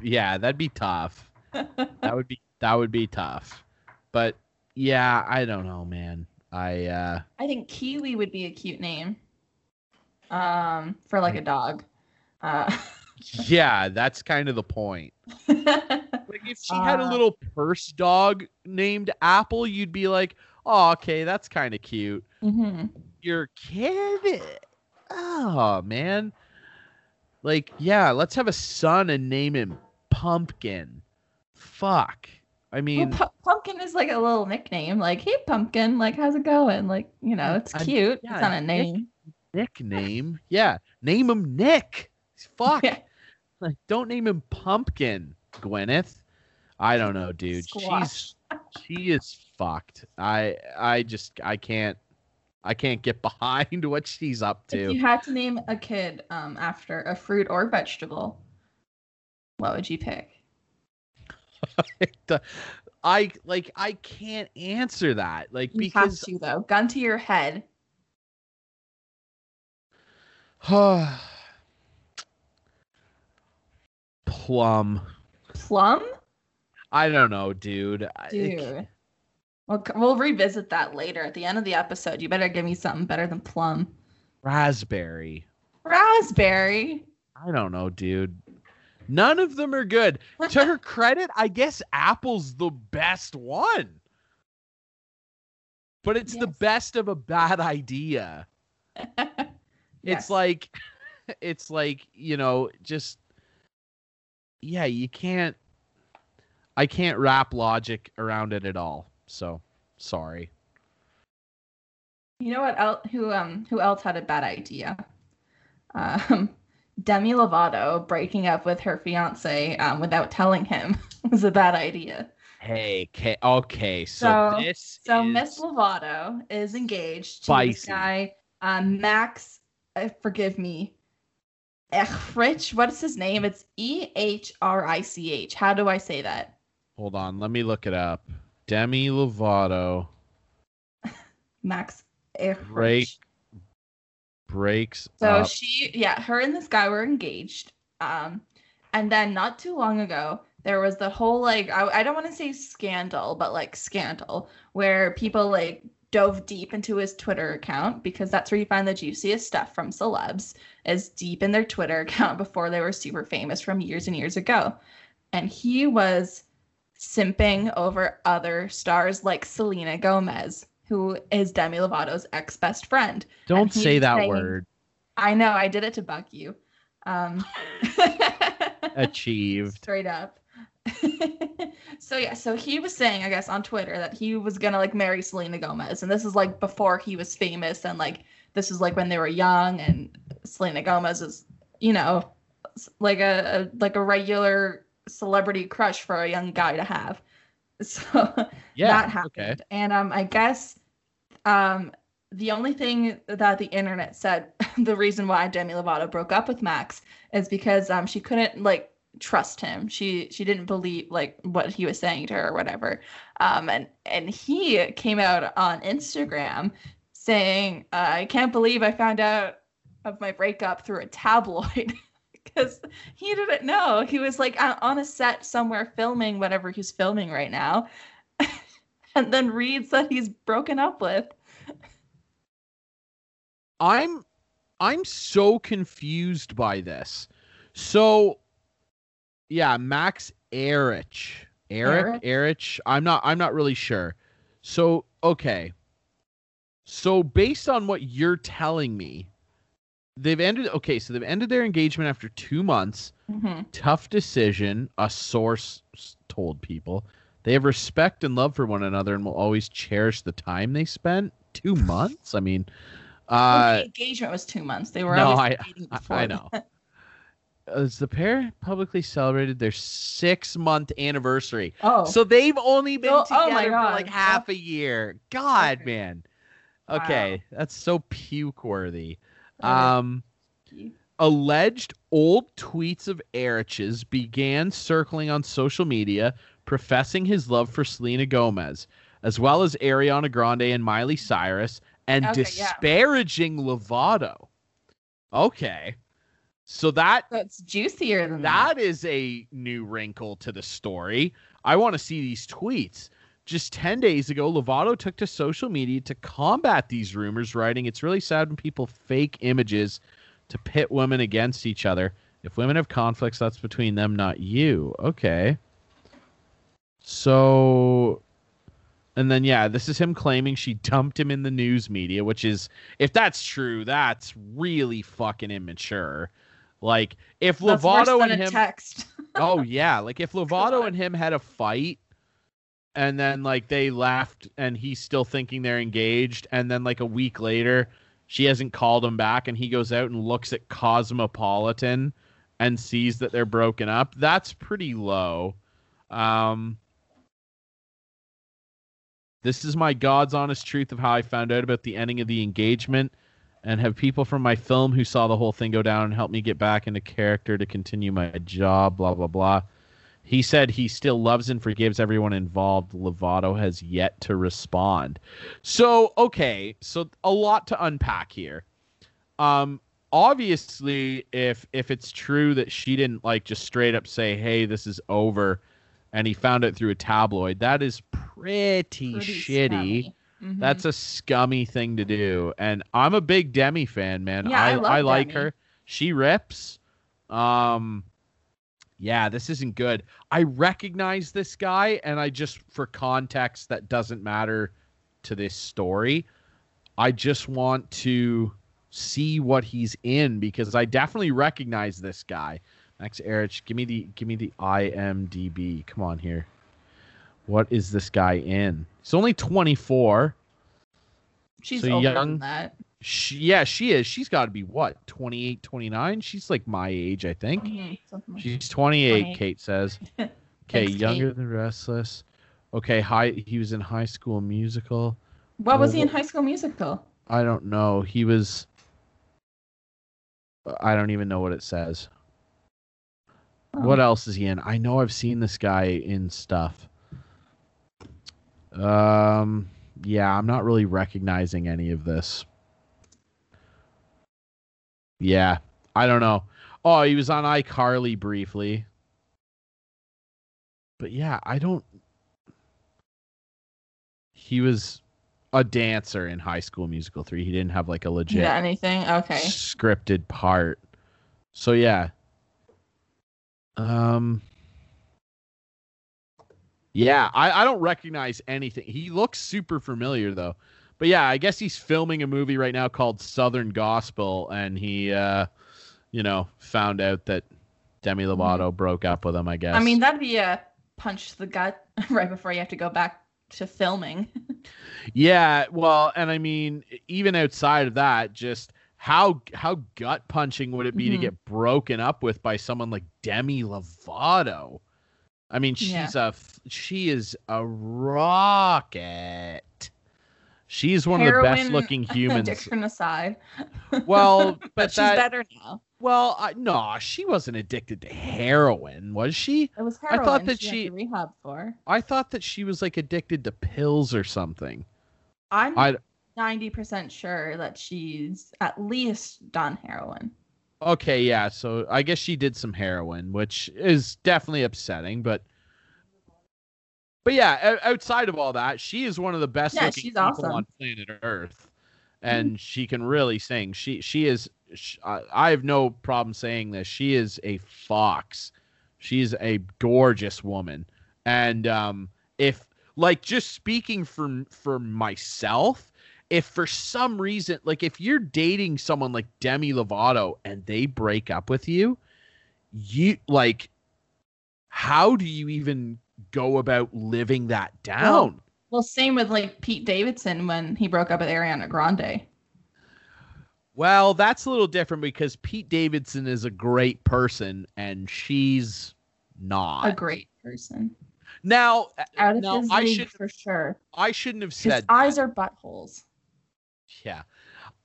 yeah, that'd be tough. That would be that would be tough. But yeah, I don't know, man. I uh I think kiwi would be a cute name. Um, for like a dog. Uh, yeah, that's kind of the point. Like if she had a Uh, little purse dog named Apple, you'd be like, "Oh, okay, that's kind of cute." mhm. Your kid, oh man, like yeah, let's have a son and name him Pumpkin. Fuck. I Well, mean, pu- pumpkin is like a little nickname. Like, hey, pumpkin, like, how's it going? Like, you know, it's cute. yeah, it's not a Nick- name. nickname, yeah, name him Nick. Fuck. Yeah. Like, don't name him Pumpkin, Gwyneth. I don't know, dude. Squash. She's she is fucked. I I just I can't I can't get behind what she's up to. If you had to name a kid um after a fruit or vegetable, what would you pick? I like I can't answer that. Like You because have to though. Gun to your head. plum. Plum, I don't know, dude. Dude. We'll, we'll revisit that later at the end of the episode. You better give me something better than plum. raspberry. Raspberry. I don't know, dude. None of them are good. to her credit, I guess Apple's the best one. But it's the best of a bad idea. It's like it's like, you know, just yeah, you can't I can't wrap logic around it at all. So, sorry. You know what? El- who um who else had a bad idea? Um, Demi Lovato breaking up with her fiance um, without telling him was a bad idea. Hey, okay, okay. So, So- this So is Miss Lovato is engaged to this guy, um, Max. Uh, forgive me, Ehrich. What is his name? It's E H R I C H. How do I say that? Hold on, let me look it up. Demi Lovato Max Ehrich. Break breaks So up. she, yeah, her and this guy were engaged. Um, and then not too long ago, there was the whole like I, I don't want to say scandal, but like scandal where people like dove deep into his Twitter account because that's where you find the juiciest stuff from celebs is deep in their Twitter account before they were super famous from years and years ago. And he was simping over other stars like Selena Gomez, who is Demi Lovato's ex best friend. Don't say that saying- word. I know, I did it to buck you. Um, Achieved. straight up. so yeah, so he was saying, I guess, on Twitter that he was gonna like marry Selena Gomez, and this is like before he was famous, and like this is like when they were young, and Selena Gomez is, you know, like a, a like a regular celebrity crush for a young guy to have. So Yeah. that happened. Okay. And um, I guess um, the only thing that the internet said the reason why Demi Lovato broke up with Max is because um, she couldn't like trust him. She she didn't believe like what he was saying to her or whatever. Um, and and he came out on Instagram saying, uh, "I can't believe I found out of my breakup through a tabloid." because he didn't know. He was like on a set somewhere filming whatever he's filming right now, and then reads that he's broken up with. I'm I'm so confused by this. So yeah, Max Ehrich. Eric Erich. I'm not I'm not really sure. So okay. So based on what you're telling me, they've ended okay, so they've ended their engagement after 2 months. Mhm. Tough decision, a source told people. They have respect and love for one another and will always cherish the time they spent. 2 months? I mean, Well, uh the engagement was two months. They were no, always I- I- before. I know. as the pair publicly celebrated their six month anniversary. Oh, So they've only been So- together oh for like half a year. God, Okay. man. Wow. Okay, that's so puke worthy. That Um, alleged old tweets of Ehrich's began circling on social media, professing his love for Selena Gomez, as well as Ariana Grande and Miley Cyrus, and Okay, yeah. disparaging Lovato. Okay. So that that's juicier than that is a new wrinkle to the story. I want to see these tweets. Just 10 days ago, Lovato took to social media to combat these rumors, writing, It's really sad when people fake images to pit women against each other. If women have conflicts, that's between them, not you. Okay. So. And then, yeah, this is him claiming she dumped him in the news media, which is, if that's true, that's really fucking immature. Like, if That's Lovato than and a him text. oh yeah like if lovato God. and him had a fight and then like they left and he's still thinking they're engaged and then like a week later she hasn't called him back and he goes out and looks at cosmopolitan and sees that they're broken up that's pretty low um this is my god's honest truth of how i found out about the ending of the engagement and have people from my film who saw the whole thing go down and help me get back into character to continue my job, blah, blah, blah. He said he still loves and forgives everyone involved. Lovato has yet to respond. So, okay, so a lot to unpack here. Um, obviously, if if it's true that she didn't like just straight up say, "Hey, this is over," and he found it through a tabloid, that is pretty, Pretty shitty. Mhm. That's a scummy thing to do. And I'm a big Demi fan, man. Yeah, I I, love I like Demi. her. She rips. Um yeah, this isn't good. I recognize this guy and I just for context that doesn't matter to this story. I just want to see what he's in because I definitely recognize this guy. Max Ehrich, give me the give me the IMDb. Come on here. What is this guy in? He's only 24. She's so older young- than that. She, yeah, she is. She's got to be what, 28, 29? She's like my age, I think. Like She's 28, 28. Kate says. Okay, Thanks, younger Kate. than Restless. Okay, high he was in High School Musical. What was he in High School Musical? I don't know. He was I don't even know what it says. What Oh. else is he in? I know I've seen this guy in stuff. Um yeah, I'm not really recognizing any of this. Yeah, I don't know. Oh, he was on iCarly briefly. But yeah, I don't He was a dancer in High School Musical 3. He didn't have like a legit Yeah, anything? Okay. scripted part. So yeah. Um Yeah, I, I don't recognize anything. He looks super familiar though. But yeah, I guess he's filming a movie right now called Southern Gospel and he uh you know, found out that Demi Lovato broke up with him, I guess. Mm-hmm. I mean, that'd be a punch to the gut right before you have to go back to filming. Yeah, well, and I mean, even outside of that, just how how gut punching would it be to Mhm. get broken up with by someone like Demi Lovato? I mean, she's Yeah. a she is a rocket. She's one of the best looking humans. Addiction aside. Well, but, but she's that better now. well, I, no, she wasn't addicted to heroin, was she? It was heroin. I thought that she, she- rehab for. I thought that she was like addicted to pills or something. I'm I ninety percent sure that she's at least done heroin. Okay, yeah. So I guess she did some heroin, which is definitely upsetting, but but yeah, outside of all that, she is one of the best Yeah, looking she's people awesome. on planet Earth, and she can really sing. She she is. sh I I have no problem saying this. She is a fox. She's a gorgeous woman, and um, if like just speaking for for myself, if for some reason, like if you're dating someone like Demi Lovato and they break up with you, you like, how do you even go about living that down? Well, same with like Pete Davidson when he broke up with Ariana Grande. Well, that's a little different because Pete Davidson is a great person and she's not. A great person. Now, Out of now his I league should for sure. I shouldn't have said His eyes are buttholes. Yeah.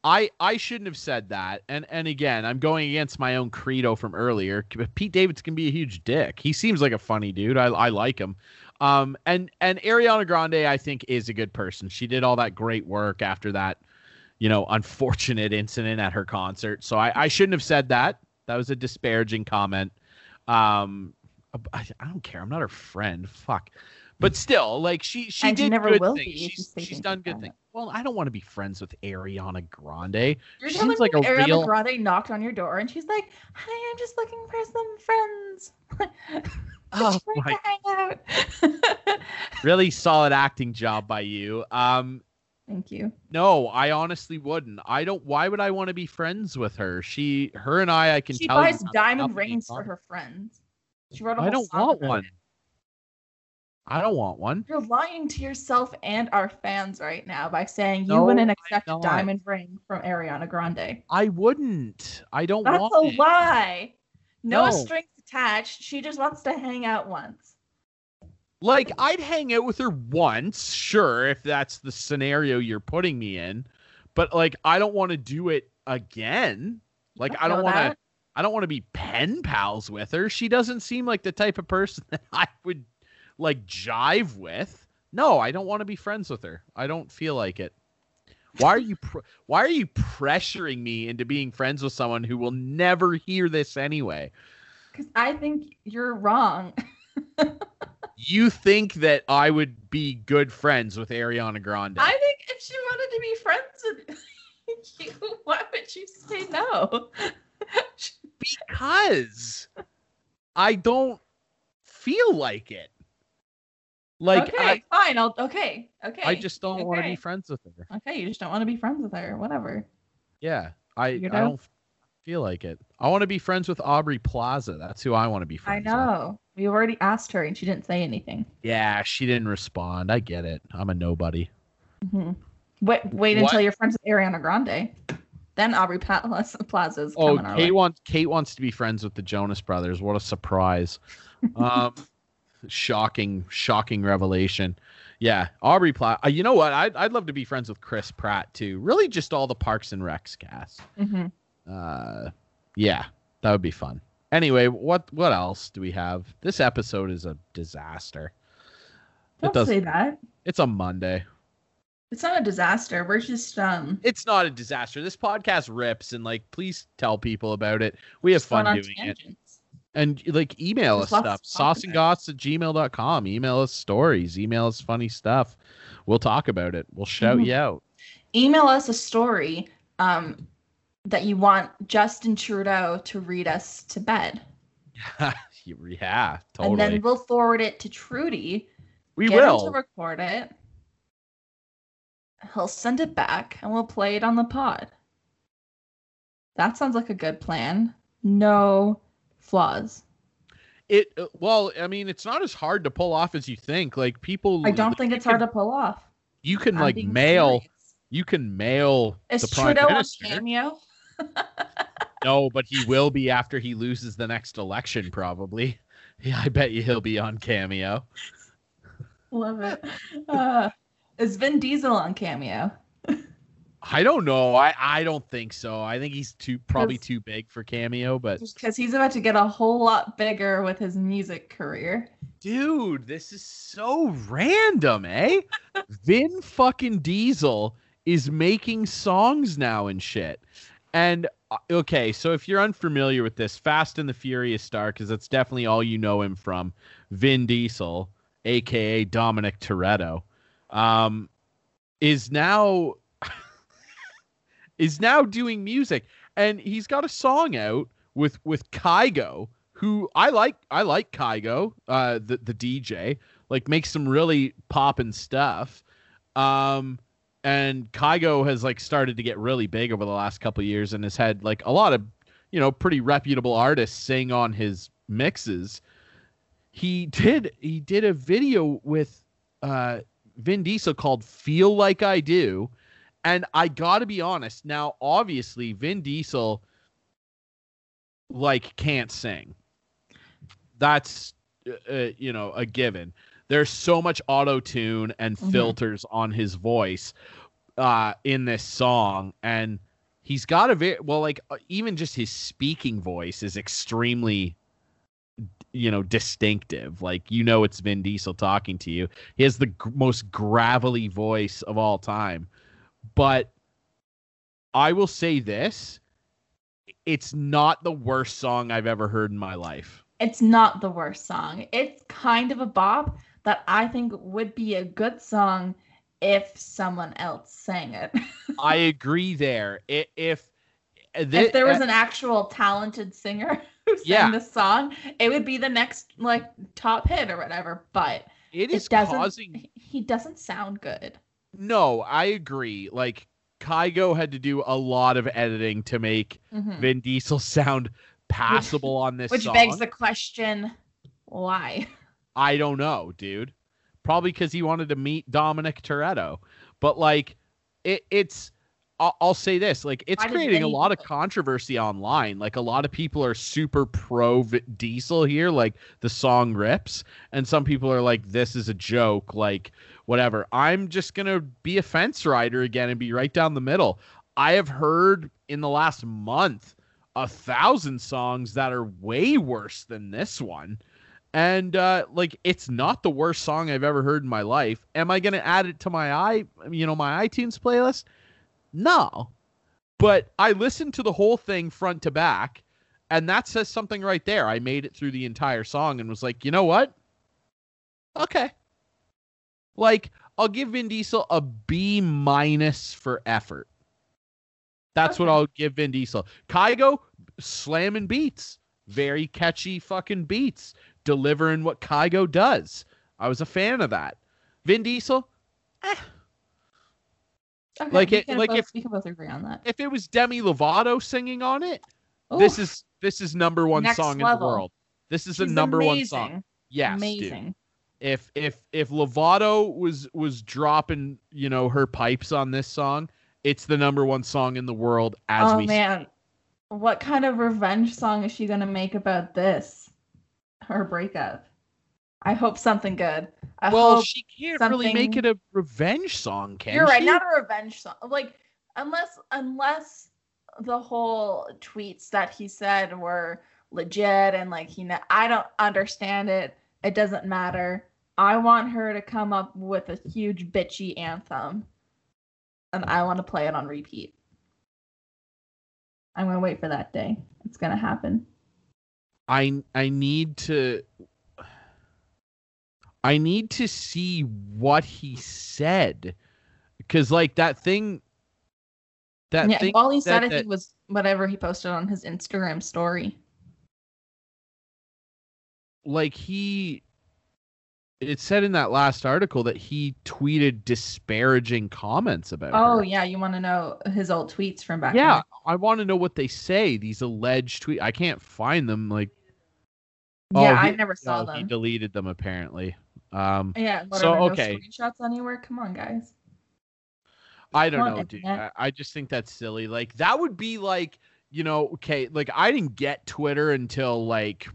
I I shouldn't have said that. And and again, I'm going against my own credo from earlier. Pete Davidson can be a huge dick. He seems like a funny dude. I I like him. Um and and Ariana Grande I think is a good person. She did all that great work after that, you know, unfortunate incident at her concert. So I I shouldn't have said that. That was a disparaging comment. Um I, I don't care. I'm not her friend. Fuck. But still, like she she And did never good will be things. if She's, she's done good that. things. Well, I don't want to be friends with Ariana Grande. You're She seems like a Ariana real- Grande knocked on your door and she's like, "Hi, I'm just looking for some friends." Oh my- like to hang out. Really solid acting job by you. Um, Thank you. no, I honestly wouldn't. I don't. Why would I want to be friends with her? She, her, and I, I can She tell. buys have diamond rings for her friends. She wrote a I whole don't song want one. it. I don't want one. You're lying to yourself and our fans right now by saying you No, wouldn't accept a diamond ring from Ariana Grande. I wouldn't. I don't That's want a it. lie. No, No. strings attached. She just wants to hang out once. Like I'd hang out with her once, sure, if that's the scenario you're putting me in. But like I don't want to do it again. Like I don't want to. I don't want to be pen pals with her. She doesn't seem like the type of person that I would like jive with. No, I don't want to be friends with her. I don't feel like it. Why are you pr- why are you pressuring me into being friends with someone who will never hear this anyway? Because I think you're wrong. You think that I would be good friends with Ariana Grande? I think if she wanted to be friends with you, why would you say no? because I don't feel like it. Like okay, fine. I'll okay. Okay. I, I just don't want to be friends with her. Okay, you just don't want to be friends with her. Whatever. Yeah, I You I don't feel like it. I want to be friends with Aubrey Plaza. That's who I want to be I friends. I know. We already asked her and she didn't say anything. Yeah, she didn't respond. I get it. I'm a nobody. hmm Wait, wait What? until you're friends with Ariana Grande. Then Aubrey Plaza Plaza's Oh, coming our Kate wants Kate wants to be friends with the Jonas Brothers. What a surprise! um, shocking, shocking revelation. Yeah, Aubrey Plaza. Uh, you know what? I'd I'd love to be friends with Chris Pratt too. Really, just all the Parks and Recs cast. Mhm. Uh, yeah, that would be fun. Anyway, what what else do we have? This episode is a disaster. Don't does- say that. It's a Monday. It's not a disaster. We're just um It's not a disaster. This podcast rips, and like, please tell people about it. We have fun doing it. And like email There's us stuff. Sauceandgoths at gmail.com. Email us stories. Email us funny stuff. We'll talk about it. We'll shout Mhm. you out. Email us a story um that you want Justin Trudeau to read us to bed. yeah, totally. And then we'll forward it to Trudy. we will. to record it. He'll send it back and we'll play it on the pod. That sounds like a good plan. No flaws. It uh, well, I mean, it's not as hard to pull off as you think. Like people I don't think you it's hard to pull off. You can I'm like mail serious. you can mail Is the prime Trudeau on. Cameo? No, but he will be after he loses the next election, probably. Yeah, I bet you he'll be on Cameo. Love it. Uh, is Vin Diesel on Cameo? I don't know. I, I don't think so. I think he's too probably too big for Cameo, but because he's about to get a whole lot bigger with his music career. dude, this is so random, eh? Vin fucking Diesel is making songs now and shit. And uh, okay, so if you're unfamiliar with this, Fast and the Furious star, because that's definitely all you know him from, Vin Diesel, aka Dominic Toretto, um, is now is now doing music, and he's got a song out with with Kygo, who I like. I like Kygo, uh, the the DJ, like makes some really poppin' stuff. Um, and Kygo has like started to get really big over the last couple years and has had like a lot of you know pretty reputable artists sing on his mixes. He did he did a video with uh Vin Diesel called Feel Like I Do and I got to be honest now obviously Vin Diesel like can't sing. That's uh, uh you know a given there's so much auto tune and Mhm. filters on his voice uh in this song and he's got a very well like uh, even just his speaking voice is extremely you know distinctive like you know it's Vin Diesel talking to you he has the g- most gravelly voice of all time but I will say this it's not the worst song I've ever heard in my life It's not the worst song. It's kind of a bop that I think would be a good song if someone else sang it. I agree there. I- If if there was uh, an actual talented singer who sang Yeah. the song, it would be the next like top hit or whatever. But it it is doesn't. causing He doesn't sound good. No, I agree. Like Kygo had to do a lot of editing to make Mhm. Vin Diesel sound passable on this Which song. begs the question, why? I don't know, dude. Probably because he wanted to meet Dominic Toretto. But like, it, it's. I'll, I'll say this: like, it's Why creating a lot of controversy online. Like, a lot of people are super pro Diesel here. Like, the song rips, and some people are like, "This is a joke." Like, whatever. I'm just gonna be a fence rider again and be right down the middle. I have heard in the last month a thousand songs that are way worse than this one. And uh like it's not the worst song i've ever heard in my life. Am i gonna add it to my i you know my itunes playlist? No. But i listened to the whole thing front to back and that says something right there. I made it through the entire song and was like you know what? Okay like i'll give vin diesel a b minus for effort that's what i'll give vin diesel kygo slamming beats very catchy fucking beats delivering what Kygo does. I was a fan of that. Vin Diesel, eh. Eh. Okay, Like it- like both, if- we can both agree on that. if it was Demi Lovato singing on it, this is this is number one Next song in the world. This is the she's number one song. Yes, dude. If if if Lovato was was dropping, you know, her pipes on this song, it's the number one song in the world as oh we man, what kind of revenge song is she gonna make about this? Her breakup. I hope something good. I Well, hope she can't really make it a revenge song, can she? you're right. she? Not a revenge song. Like unless unless the whole tweets that he said were legit and like he know I don't understand it. It doesn't matter. I want her to come up with a huge bitchy anthem, and I want to play it on repeat. I'm gonna wait for that day. It's gonna happen. I I need to I need to see what he said because like that thing that yeah, thing all he said that- I think was whatever he posted on his Instagram story. Like he it said in that last article that he tweeted disparaging comments about Oh her. yeah, you want to know his old tweets from back? yeah i want to know what they say these alleged tweet i can't find them like yeah. oh, I he- never saw oh, he them. deleted them apparently um Yeah, So, are okay. no screenshots anywhere? Come on, guys. I don't on, know, dude. I. I just think that's silly. Like that would be like, you know, okay, like I didn't get Twitter until like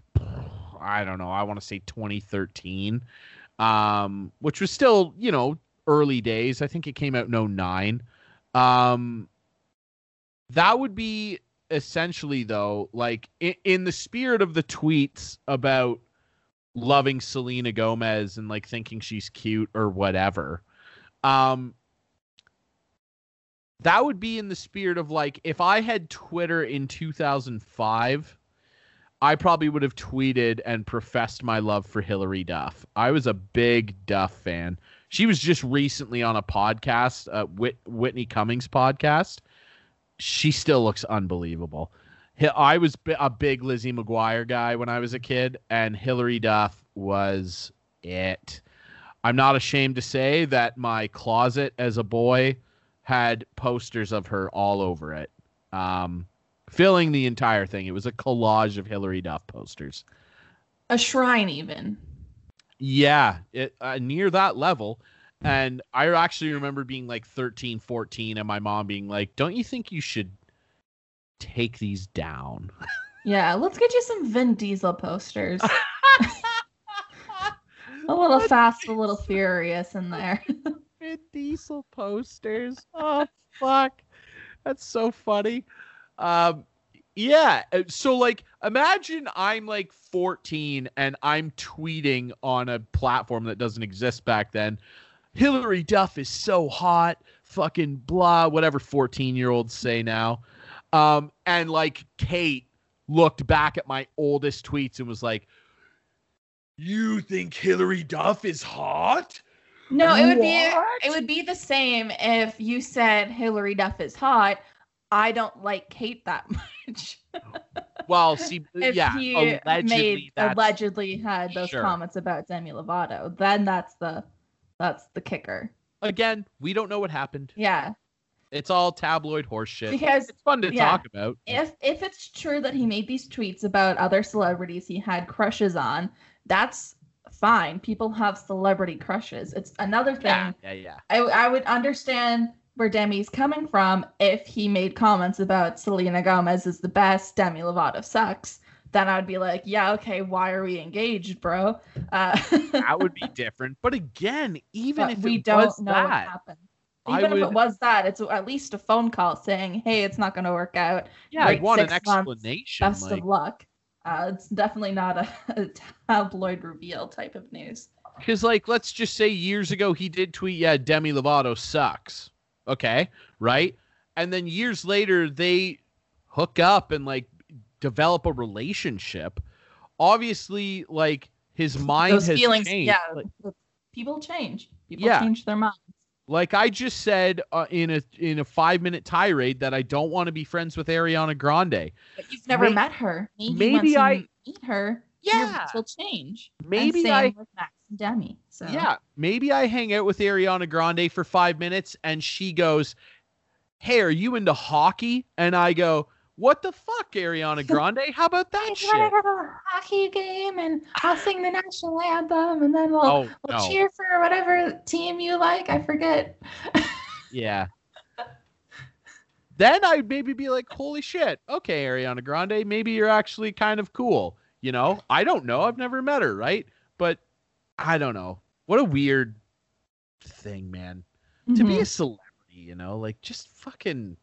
I don't know, I want to say 2013. Um, which was still, you know, early days. I think it came out in 09. Um that would be essentially though, like in, in the spirit of the tweets about loving Selena Gomez and like thinking she's cute or whatever. Um that would be in the spirit of like if I had Twitter in 2005, I probably would have tweeted and professed my love for Hilary Duff. I was a big Duff fan. She was just recently on a podcast, uh, Whit- Whitney Cummings podcast. She still looks unbelievable. I was a big Lizzie McGuire guy when I was a kid, and Hilary Duff was it. I'm not ashamed to say that my closet as a boy had posters of her all over it, um, filling the entire thing. It was a collage of Hilary Duff posters. A shrine, even. Yeah, it uh, near that level. And I actually remember being like 13, 14, and my mom being like, "Don't you think you should take these down?" Yeah, let's get you some Vin Diesel posters. a little fast, a little furious in there. Vin Diesel posters. Oh fuck, that's so funny. Um, yeah. uh, So like, imagine I'm like 14 and I'm tweeting on a platform that doesn't exist back then. Hilary Duff is so hot. Fucking blah. Whatever 14 year olds say now. Um, and like Kate looked back at my oldest tweets and was like, "You think Hilary Duff is hot?" No, it would be it would be the same if you said Hilary Duff is hot. I don't like Kate that much. Well, see, if yeah, he allegedly, made allegedly had those Sure. comments about Demi Lovato, then that's the that's the kicker. again, we don't know what happened. Yeah, It's all tabloid horseshit. because it's fun to yeah. talk about. if if it's true that he made these tweets about other celebrities he had crushes on, that's fine. People have celebrity crushes. It's another thing. yeah, yeah, yeah. I I would understand where Demi's coming from if he made comments about Selena Gomez is the best, Demi Lovato sucks. Then I'd be like, yeah, okay, why are we engaged, bro? Uh, That would be different. But again, even but if we it don't was know what that, happened. I Even if it was that, it's at least a phone call saying, "Hey, it's not going to work out. yeah, I'd want an six months, explanation. Best like, of luck." Uh, it's definitely not a, a tabloid reveal type of news. Because, like, let's just say years ago he did tweet, yeah, Demi Lovato sucks. Okay, right? And then years later they hook up and, like, develop a relationship. Obviously, like, his mind Those has feelings, changed. yeah, Like, people change. People Yeah. change their minds. like I just said uh, in a in a five minute tirade that I don't want to be friends with Ariana Grande. But you've never May- met her. Maybe, maybe I- meet her. Yeah. will change. Maybe I- with Max and Demi. So Yeah, maybe I hang out with Ariana Grande for five minutes and she goes, "Hey, are you into hockey?" And I go, "What the fuck, Ariana Grande? How about that You wanna shit?" go to a hockey game and I'll sing the national anthem and then we'll, Oh we'll no, cheer for whatever team you like. I forget. yeah. Then I'd maybe be like, "Holy shit, okay, Ariana Grande, maybe you're actually kind of cool." You know, I don't know. I've never met her, right? But I don't know. What a weird thing, man. to be a celebrity, you know, like just fucking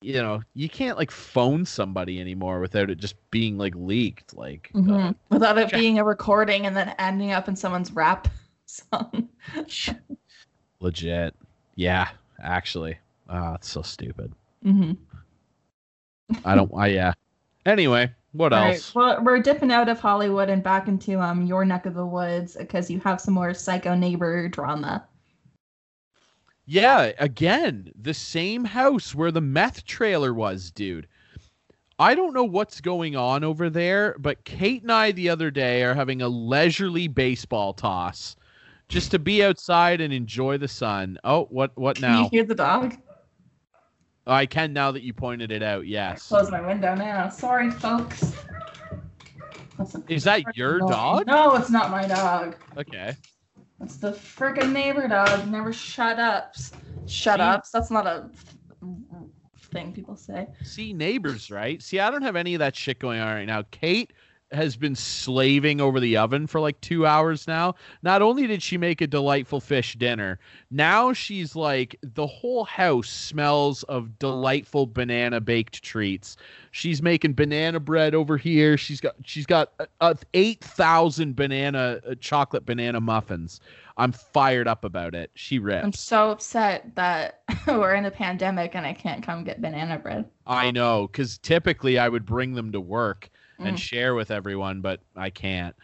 you know, you can't like phone somebody anymore without it just being like leaked. Like uh, Mhm. without it being a recording and then ending up in someone's rap song. legit. Yeah, actually. Ah, it's so stupid. Mm-hmm. I don't I yeah. Anyway, what All right, else? well, we're dipping out of Hollywood and back into um your neck of the woods because you have some more psycho neighbor drama. Yeah, again, the same house where the meth trailer was, dude. I don't know what's going on over there, but Kate and I the other day are having a leisurely baseball toss just to be outside and enjoy the sun. Oh, what what Can you now? hear the dog? Oh, I can now that you pointed it out. Yes. Close my window now. Sorry, folks. Is that your noise. dog? No, it's not my dog. Okay. It's the freaking neighbor dog. Never shut ups. Shut See? ups. That's not a thing people say. See neighbors, right? See, I don't have any of that shit going on right now. Kate has been slaving over the oven for like two hours now. Not only did she make a delightful fish dinner, now she's like the whole house smells of delightful banana baked treats. She's making banana bread over here. She's got she's got uh, uh, eight thousand banana uh, chocolate banana muffins. I'm fired up about it. She rips. I'm so upset that we're in a pandemic and I can't come get banana bread. I know, because typically I would bring them to work and Mm. share with everyone, but I can't.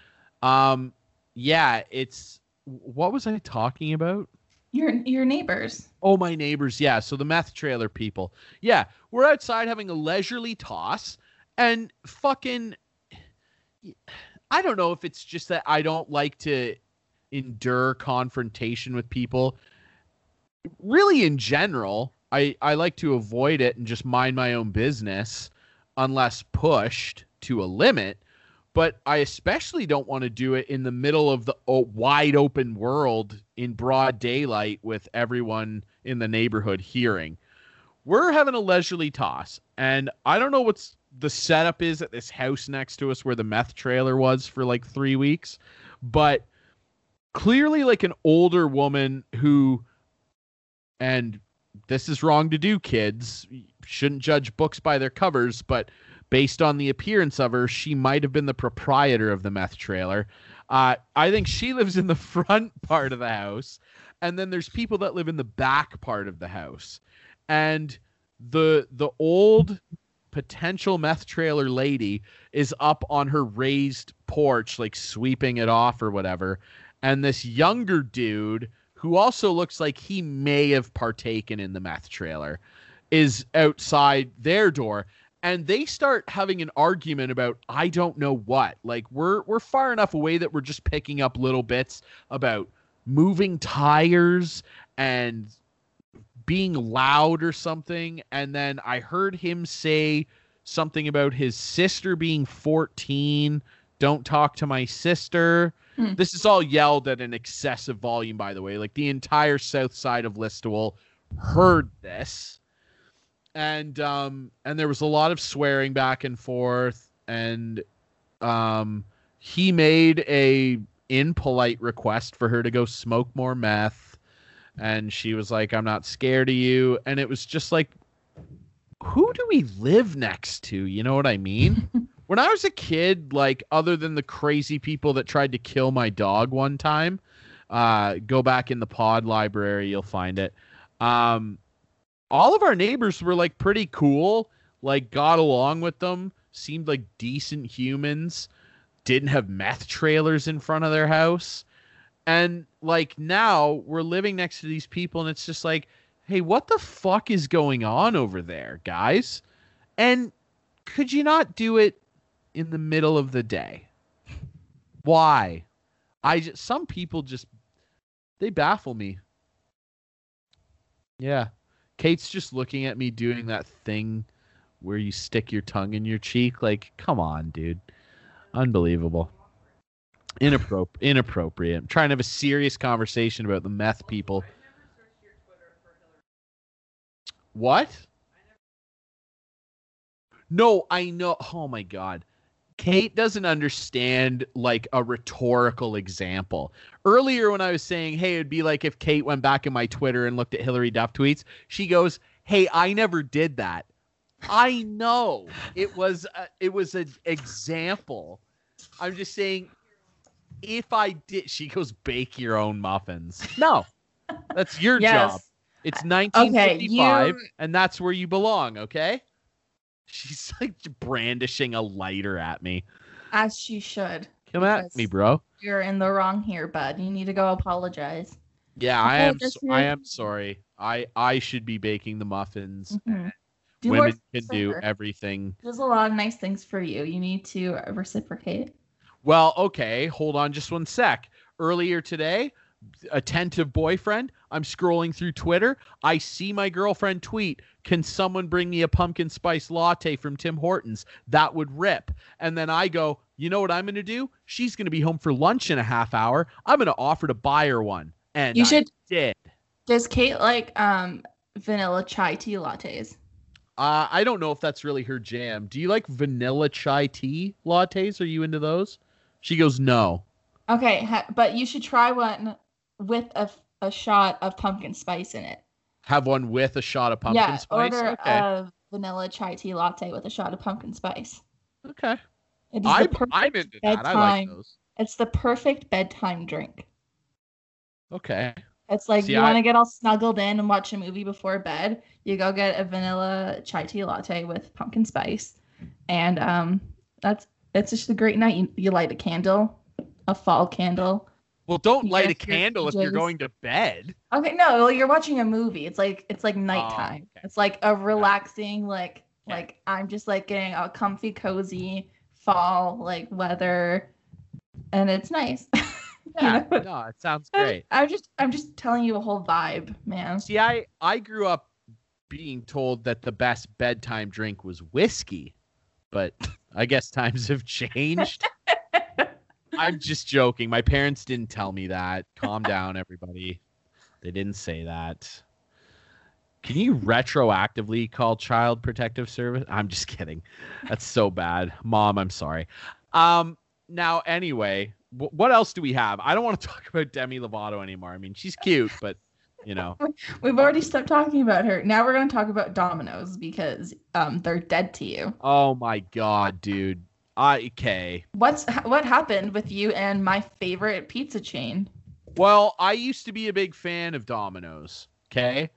Um, yeah, it's what was I talking about? Your your neighbors. Oh, my neighbors. Yeah, so the meth trailer people. Yeah, we're outside having a leisurely toss, and fucking. I don't know if it's just that I don't like to endure confrontation with people. Really, in general, I, I like to avoid it and just mind my own business unless pushed to a limit. But I especially don't want to do it in the middle of the wide open world in broad daylight with everyone in the neighborhood hearing. We're having a leisurely toss, and I don't know what's the setup is at this house next to us where the meth trailer was for like three weeks, but clearly like an older woman who and this is wrong to do kids shouldn't judge books by their covers but based on the appearance of her she might have been the proprietor of the meth trailer. Uh, i think she lives in the front part of the house and then there's people that live in the back part of the house. And the the old potential meth trailer lady is up on her raised porch like sweeping it off or whatever. And this younger dude who also looks like he may have partaken in the meth trailer is outside their door and they start having an argument about I don't know what. Like we're we're far enough away that we're just picking up little bits about moving tires and being loud or something and then I heard him say something about his sister being 14, don't talk to my sister. Hmm. This is all yelled at an excessive volume by the way. Like the entire south side of Listowel heard this and um and there was a lot of swearing back and forth and um he made a impolite request for her to go smoke more meth and she was like i'm not scared of you. And it was just like who do we live next to? You know what i mean? When i was a kid like other than the crazy people that tried to kill my dog one time uh go back in the pod library you'll find it. Um all of our neighbors were like pretty cool, like got along with them, seemed like decent humans, didn't have meth trailers in front of their house. And like now we're living next to these people and it's just like, hey, what the fuck is going on over there, guys? And could you not do it in the middle of the day? Why? I just some people just they baffle me. Yeah. Kate's just looking at me doing mm. that thing where you stick your tongue in your cheek. Like, come on, dude. Unbelievable. Inappropri- inappropriate. I'm trying to have a serious conversation about the meth people. What? No, I know. Oh my god. Kate doesn't understand like a rhetorical example. Earlier, when I was saying, hey, it'd be like if Kate went back in my Twitter and looked at Hilary Duff tweets, she goes, hey, I never did that. I know it was a, it was an example. I'm just saying, if I did, she goes bake your own muffins. No, that's your Yes. job. It's 1955, you- and that's where you belong. Okay. She's like brandishing a lighter at me. As she should. Come at me, bro. You're in the wrong here, bud. You need to go apologize. Yeah, I am. So- I am sorry. I I should be baking the muffins. Mhm. Do Women can do everything. There's a lot of nice things for you. You need to reciprocate. Well, okay, hold on just one sec. Earlier today, attentive boyfriend, I'm scrolling through Twitter. I see my girlfriend tweet, "Can someone bring me a pumpkin spice latte from Tim Hortons? That would rip." And then I go, "You know what I'm going to do? She's going to be home for lunch in a half hour. I'm going to offer to buy her one." And You I should- did. Does Kate like um vanilla chai tea lattes? Uh, I don't know if that's really her jam. Do you like vanilla chai tea lattes? Are you into those? She goes, no. Okay, ha- but you should try one with a, a shot of pumpkin spice in it. Have one with a shot of pumpkin yeah, spice. order okay. a vanilla chai tea latte with a shot of pumpkin spice. okay. It is I'm, I'm into that. I like bedtime- those. It's the perfect bedtime drink. Okay. It's like See, you want to get all snuggled in and watch a movie before bed. You go get a vanilla chai tea latte with pumpkin spice, and um, that's it's just a great night. You, you light a candle, a fall candle. Well, don't light a candle if you're going to bed. Okay, no, well, you're watching a movie. It's like it's like oh, nighttime. okay. It's like a relaxing, like like I'm just like getting a comfy, cozy fall like weather, and it's nice. You Yeah. know? no, it sounds great. I'm just I'm just telling you a whole vibe, man. See, I I grew up being told that the best bedtime drink was whiskey, but I guess times have changed. I'm just joking. My parents didn't tell me that. Calm down, everybody. They didn't say that. Can you retroactively call Child Protective Service? I'm just kidding. That's so bad. Mom, I'm sorry. Um now anyway, wh- what else do we have? I don't want to talk about Demi Lovato anymore. I mean, she's cute, but you know. We've already stopped talking about her. Now we're going to talk about Domino's because um they're dead to you. Oh my god, dude. I okay. What's what happened with you and my favorite pizza chain? Well, I used to be a big fan of Domino's. Okay.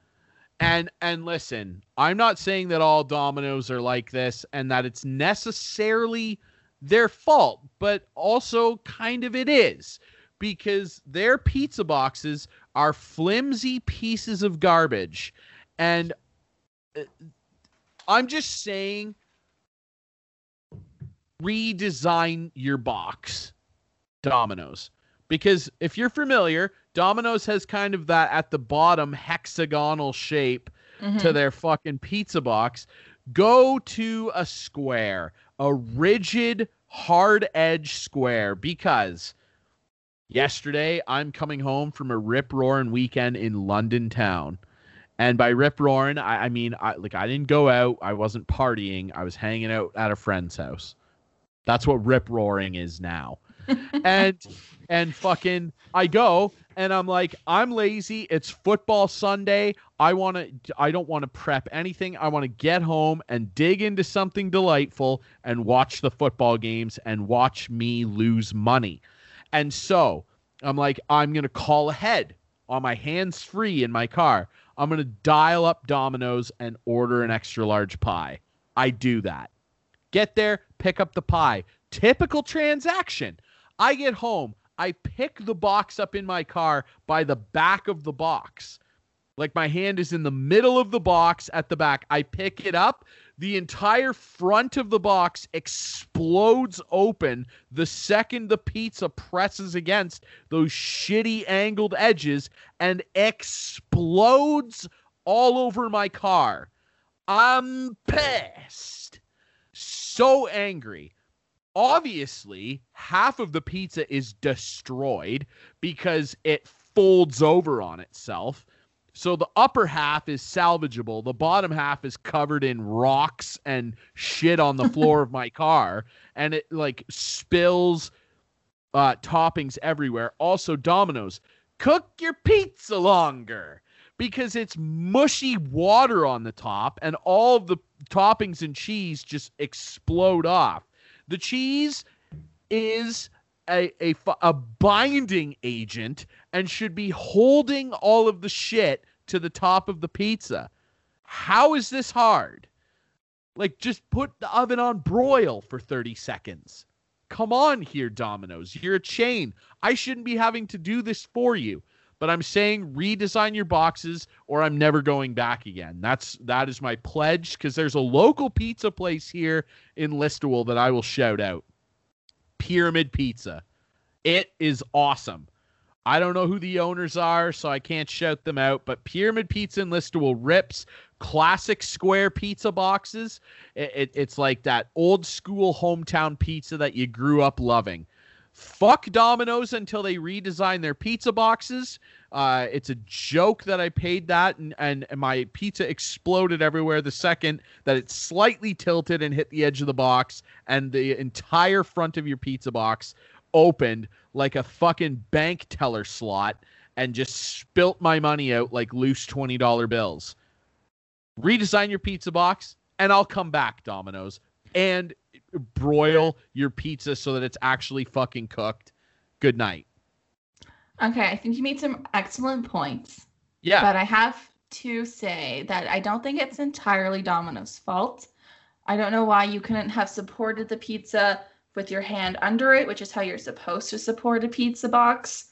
And and listen, I'm not saying that all Domino's are like this and that it's necessarily their fault, but also kind of it is because their pizza boxes are flimsy pieces of garbage. And uh, I'm just saying redesign your box, Domino's. Because if you're familiar, Domino's has kind of that at the bottom hexagonal shape to Mhm. their fucking pizza box. Go to a square, a rigid, hard edge square, because yesterday I'm coming home from a rip roaring weekend in London town. And by rip roaring, I, I mean I like I didn't go out, I wasn't partying, I was hanging out at a friend's house. That's what rip roaring is now. and and fucking I go and I'm like I'm lazy. It's football Sunday. I want to I don't want to prep anything. I want to get home and dig into something delightful and watch the football games and watch me lose money. And so, I'm like I'm going to call ahead on my hands free in my car. I'm going to dial up Domino's and order an extra large pie. I do that. Get there, pick up the pie. Typical transaction. I get home, I pick the box up in my car by the back of the box. Like my hand is in the middle of the box at the back. I pick it up. The entire front of the box explodes open the second the pizza presses against those shitty angled edges and explodes all over my car. I'm pissed. So angry obviously half of the pizza is destroyed because it folds over on itself. So the upper half is salvageable. The bottom half is covered in rocks and shit on the floor of my car and it like spills uh toppings everywhere. Also Domino's, cook your pizza longer because it's mushy water on the top and all the toppings and cheese just explode off. The cheese is a, a, a binding agent and should be holding all of the shit to the top of the pizza. How is this hard? Like, just put the oven on broil for 30 seconds. Come on here, Domino's. You're a chain. I shouldn't be having to do this for you. But I'm saying redesign your boxes or I'm never going back again. That's that is my pledge because there's a local pizza place here in Listowel that I will shout out. Pyramid Pizza. It is awesome. I don't know who the owners are, so I can't shout them out, but Pyramid Pizza in Listowel rips classic square pizza boxes. It, it- it's like that old school hometown pizza that you grew up loving. Fuck Domino's until they redesign their pizza boxes. Uh, it's a joke that I paid that, and, and, and my pizza exploded everywhere the second that it slightly tilted and hit the edge of the box, and the entire front of your pizza box opened like a fucking bank teller slot and just spilt my money out like loose $20 bills. Redesign your pizza box, and I'll come back, Domino's, and broil your pizza so that it's actually fucking cooked. Good night. Okay, I think you made some excellent points. Yeah. But I have to say that I don't think it's entirely Domino's fault. I don't know why you couldn't have supported the pizza with your hand under it, which is how you're supposed to support a pizza box.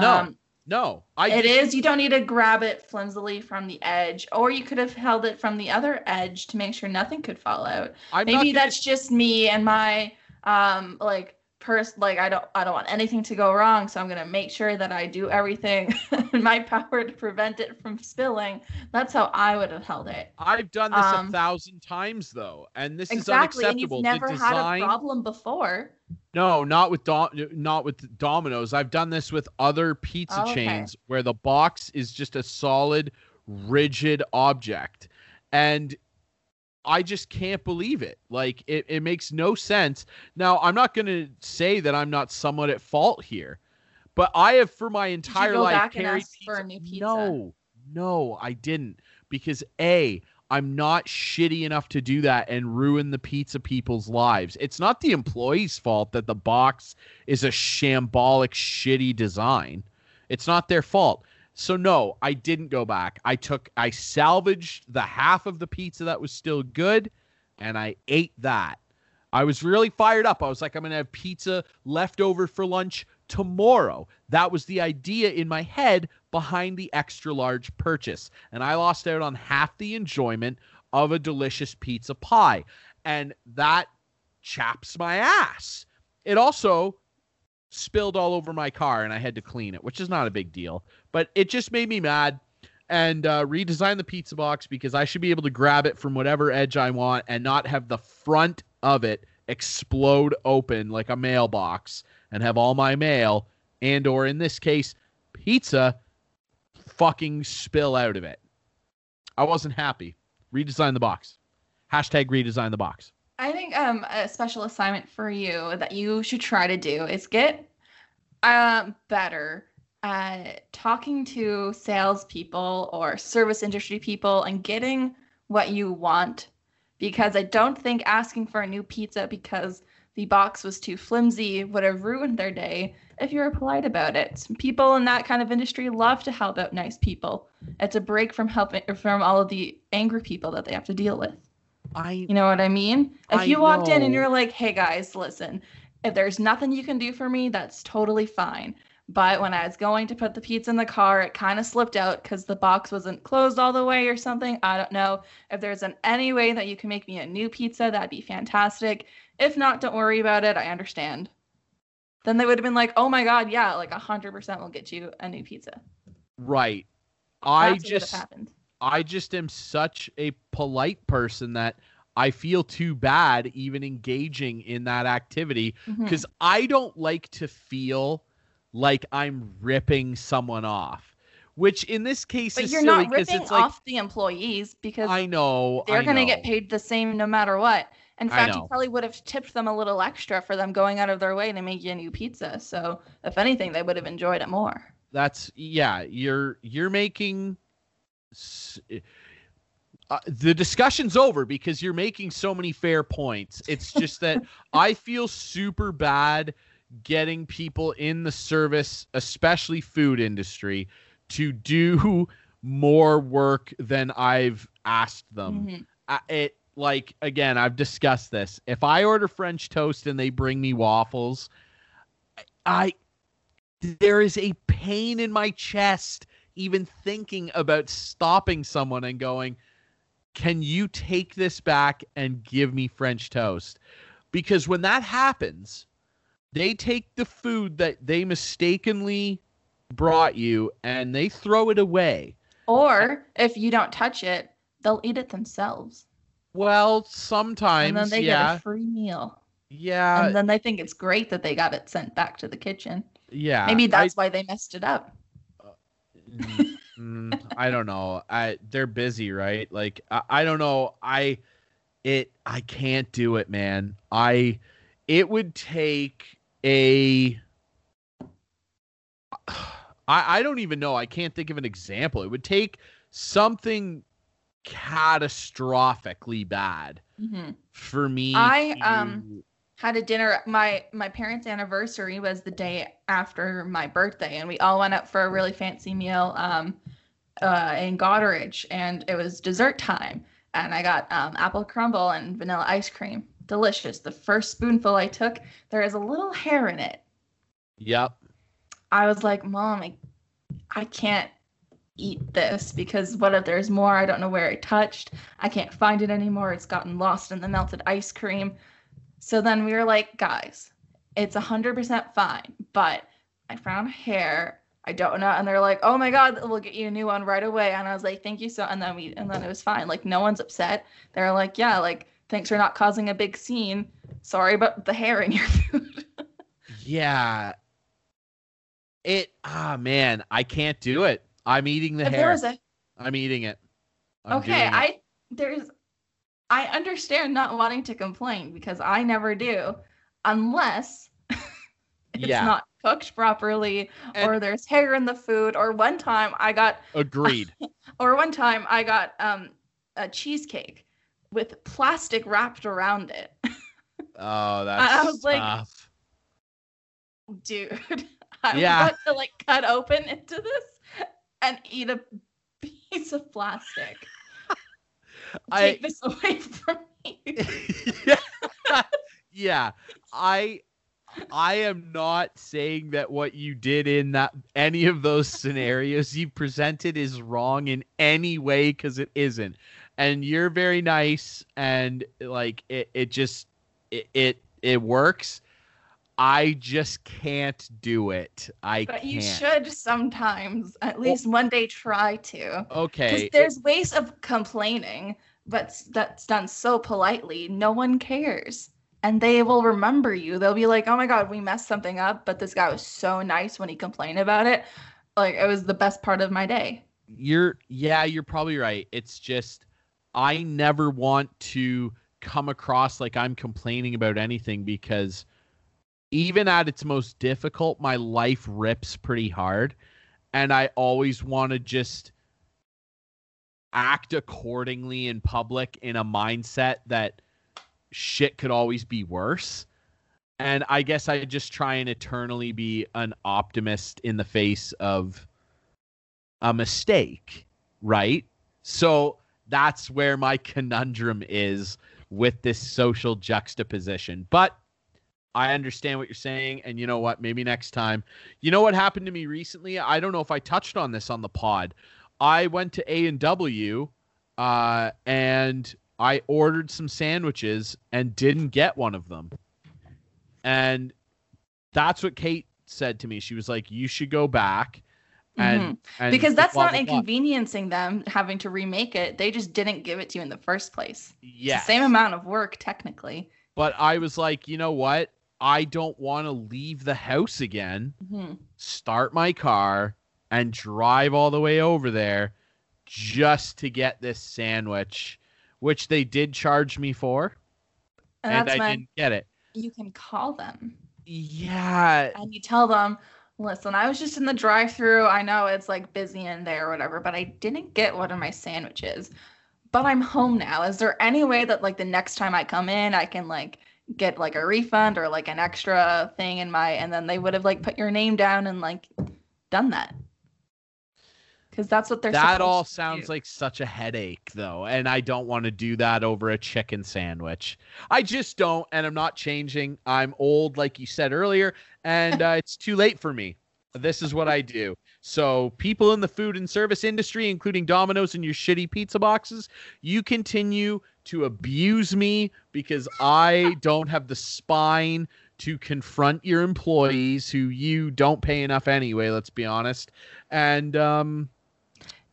No, Um, no. I it is. You don't need to grab it flimsily from the edge, or you could have held it from the other edge to make sure nothing could fall out. I'm Maybe that's just me and my um like pers like I don't I don't want anything to go wrong, so I'm gonna make sure that I do everything in my power to prevent it from spilling. That's how I would have held it. I've done this um, a thousand times though, and this exactly, is and you've never the had a problem before. no, not with Dom- not with Domino's. I've done this with other pizza Oh, okay. chains where the box is just a solid, rigid object, and I just can't believe it. Like it, it makes no sense. Now, I'm not going to say that I'm not somewhat at fault here, but I have for my entire life carried ask for a new pizza? No, no, I didn't because a I'm not shitty enough to do that and ruin the pizza people's lives. It's not the employee's fault that the box is a shambolic, shitty design. It's not their fault. So no, I didn't go back. I took I salvaged the half of the pizza that was still good and I ate that. I was really fired up. I was like I'm going to have pizza left over for lunch tomorrow. That was the idea in my head behind the extra large purchase. And I lost out on half the enjoyment of a delicious pizza pie. And that chaps my ass. It also spilled all over my car and I had to clean it, which is not a big deal, but it just made me mad and uh, redesign the pizza box because I should be able to grab it from whatever edge I want and not have the front of it explode open like a mailbox and have all my mail and or in this case pizza fucking spill out of it. I wasn't happy. Redesign the box. Hashtag redesign the box. I think um, a special assignment for you that you should try to do is get um, better at talking to salespeople or service industry people and getting what you want. Because I don't think asking for a new pizza because the box was too flimsy would have ruined their day if you were polite about it. People in that kind of industry love to help out nice people. It's a break from helping from all of the angry people that they have to deal with. I You know what I mean? If I you walked in and you're like, hey guys, listen, if there's nothing you can do for me, that's totally fine. But when I was going to put the pizza in the car, it kind of slipped out because the box wasn't closed all the way or something. I don't know. If there's an any way that you can make me a new pizza, that'd be fantastic. If not, don't worry about it. I understand. Then they would have been like, oh my God, yeah, like 100% will get you a new pizza. right. I That's just happened. I just am such a polite person that I feel too bad even engaging in that activity mm-hmm. because I don't like to feel like I'm ripping someone off. Which in this case But is you're not ripping it's like off the employees because I know they're I going to know. get paid the same no matter what. In fact, you probably would have tipped them a little extra for them going out of their way to make you a new pizza. So, if anything, they would have enjoyed it more. That's yeah. You're you're making. Uh, the discussion's over because you're making so many fair points. It's just that I feel super bad getting people in the service, especially food industry, to do more work than I've asked them. Mhm. I, it like again i've discussed this if i order french toast and they bring me waffles i there is a pain in my chest even thinking about stopping someone and going can you take this back and give me french toast because when that happens they take the food that they mistakenly brought you and they throw it away Or if you don't touch it, they'll eat it themselves. well sometimes and then they yeah get a free meal. Yeah, and then they think it's great that they got it sent back to the kitchen. yeah. Maybe I- that's why they messed it up. Mm, mm, I don't know. I they're busy, right? Like I, I don't know. I it I can't do it, man. I it would take a I I don't even know. I can't think of an example. It would take something catastrophically bad hmm for me. I, to- um, Had a dinner. My my parents' anniversary was the day after my birthday, and we all went up for a really fancy meal um, uh, in Goderich, and it was dessert time. And I got um, apple crumble and vanilla ice cream. Delicious. The first spoonful I took, there is a little hair in it. Yep. I was like, Mom, I, I can't eat this because what if there's more? I don't know where it touched. I can't find it anymore. It's gotten lost in the melted ice cream. So then we were like, guys, it's 100% fine, but I found hair. I don't know. And they're like, oh my God, we'll get you a new one right away. And I was like, thank you so. And then we, and then it was fine. Like, no one's upset. They're like, yeah, like, thanks for not causing a big scene. Sorry about the hair in your food. Yeah. It ah man, I can't do it. I'm eating the if hair. a I'm eating it. I'm okay, it. I there's I understand not wanting to complain because I never do unless it's Yeah. not cooked properly And- or there's hair in the food or one time I got agreed. or one time I got um a cheesecake with plastic wrapped around it. Oh, that's I was like- tough. Dude, I'm Yeah. about to like cut open into this and eat a piece of plastic. I Take this away from me. yeah. yeah. I I am not saying that what you did in that any of those scenarios you presented is wrong in any way because it isn't. And you're very nice and like it, it just it, it it works. I just can't do it. I But can't. you should sometimes, at least one day, try to. Okay. there's ways of complaining, but that's done so politely, no one cares. And they will remember you. They'll be like, oh my God, we messed something up, but this guy was so nice when he complained about it. Like, it was the best part of my day. you're yeah you're probably right it's just i never want to come across like i'm complaining about anything because even at its most difficult my life rips pretty hard and i always want to just act accordingly in public in a mindset that shit could always be worse and i guess i just try and eternally be an optimist in the face of a mistake, right? So that's where my conundrum is with this social juxtaposition. But I understand what you're saying, and you know what? Maybe next time. You know what happened to me recently? I don't know if I touched on this on the pod. I went to A and W, uh, and I ordered some sandwiches and didn't get one of them. And that's what Kate said to me. She was like, "You should go back." And, and because that's blah, not blah, blah. inconveniencing them having to remake it. They just didn't give it to you in the first place. Yeah. same amount of work, technically. But I was like, you know what? I don't want to leave the house again, Mhm. start my car, and drive all the way over there just to get this sandwich, which they did charge me for, And, and, I didn't get it. you can call them. Yeah. and you tell them, listen, I was just in the drive through. I know it's like busy in there or whatever, but I didn't get one of my sandwiches. But I'm home now. Is there any way that like the next time I come in, I can like get like a refund or like an extra thing in my and then they would have like put your name down and like done that. Cuz that's what they're That all sounds like such a headache, though, and I don't want to do that over a chicken sandwich. I just don't, and I'm not changing. I'm old, like you said earlier, and uh, it's too late for me. This is what I do. So, people in the food and service industry, including Domino's and your shitty pizza boxes, you continue to abuse me because I don't have the spine to confront your employees who you don't pay enough anyway, let's be honest. And um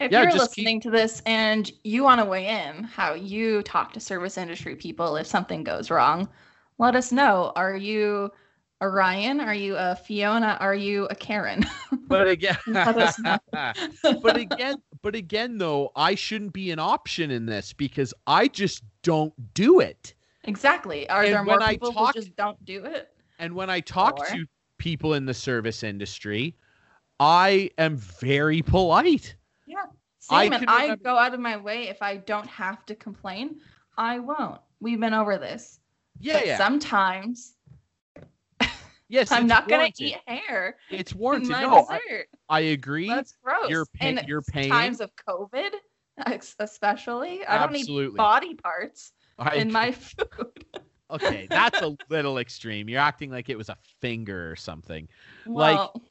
If Yeah, you're just keep- listening to this and you want to weigh in how you talk to service industry people if something goes wrong, Let us know. Are you a Ryan? Are you a Fiona? Are you a Karen? But again, Let us know. but again, but again, though, I shouldn't be an option in this because I just don't do it. exactly. Are And there more I people talk- who just don't do it? And when I talk Or- to people in the service industry, I am very polite. I Same, and I remember- go out of my way if I don't have to complain. I won't. We've been over this. Yeah, But yeah. Sometimes yes, I'm not gonna eat hair It's warranted. No, I. I agree. That's gross. You're pay- you're paying- times of COVID, especially. I don't Absolutely. need body parts I in my food. okay, that's a little extreme. You're acting like it was a finger or something. Like, well,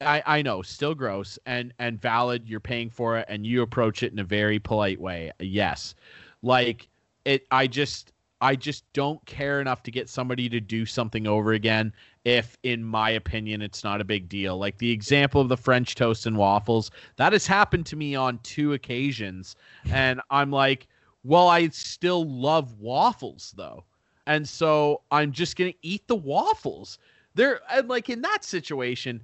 I, I know, still gross and and valid. You're paying for it, and you approach it in a very polite way. Yes, like it. I just I just don't care enough to get somebody to do something over again. If, in my opinion, it's not a big deal. Like the example of the French toast and waffles, that has happened to me on two occasions, and I'm like, well, I still love waffles though, and so I'm just gonna eat the waffles. They're and like in that situation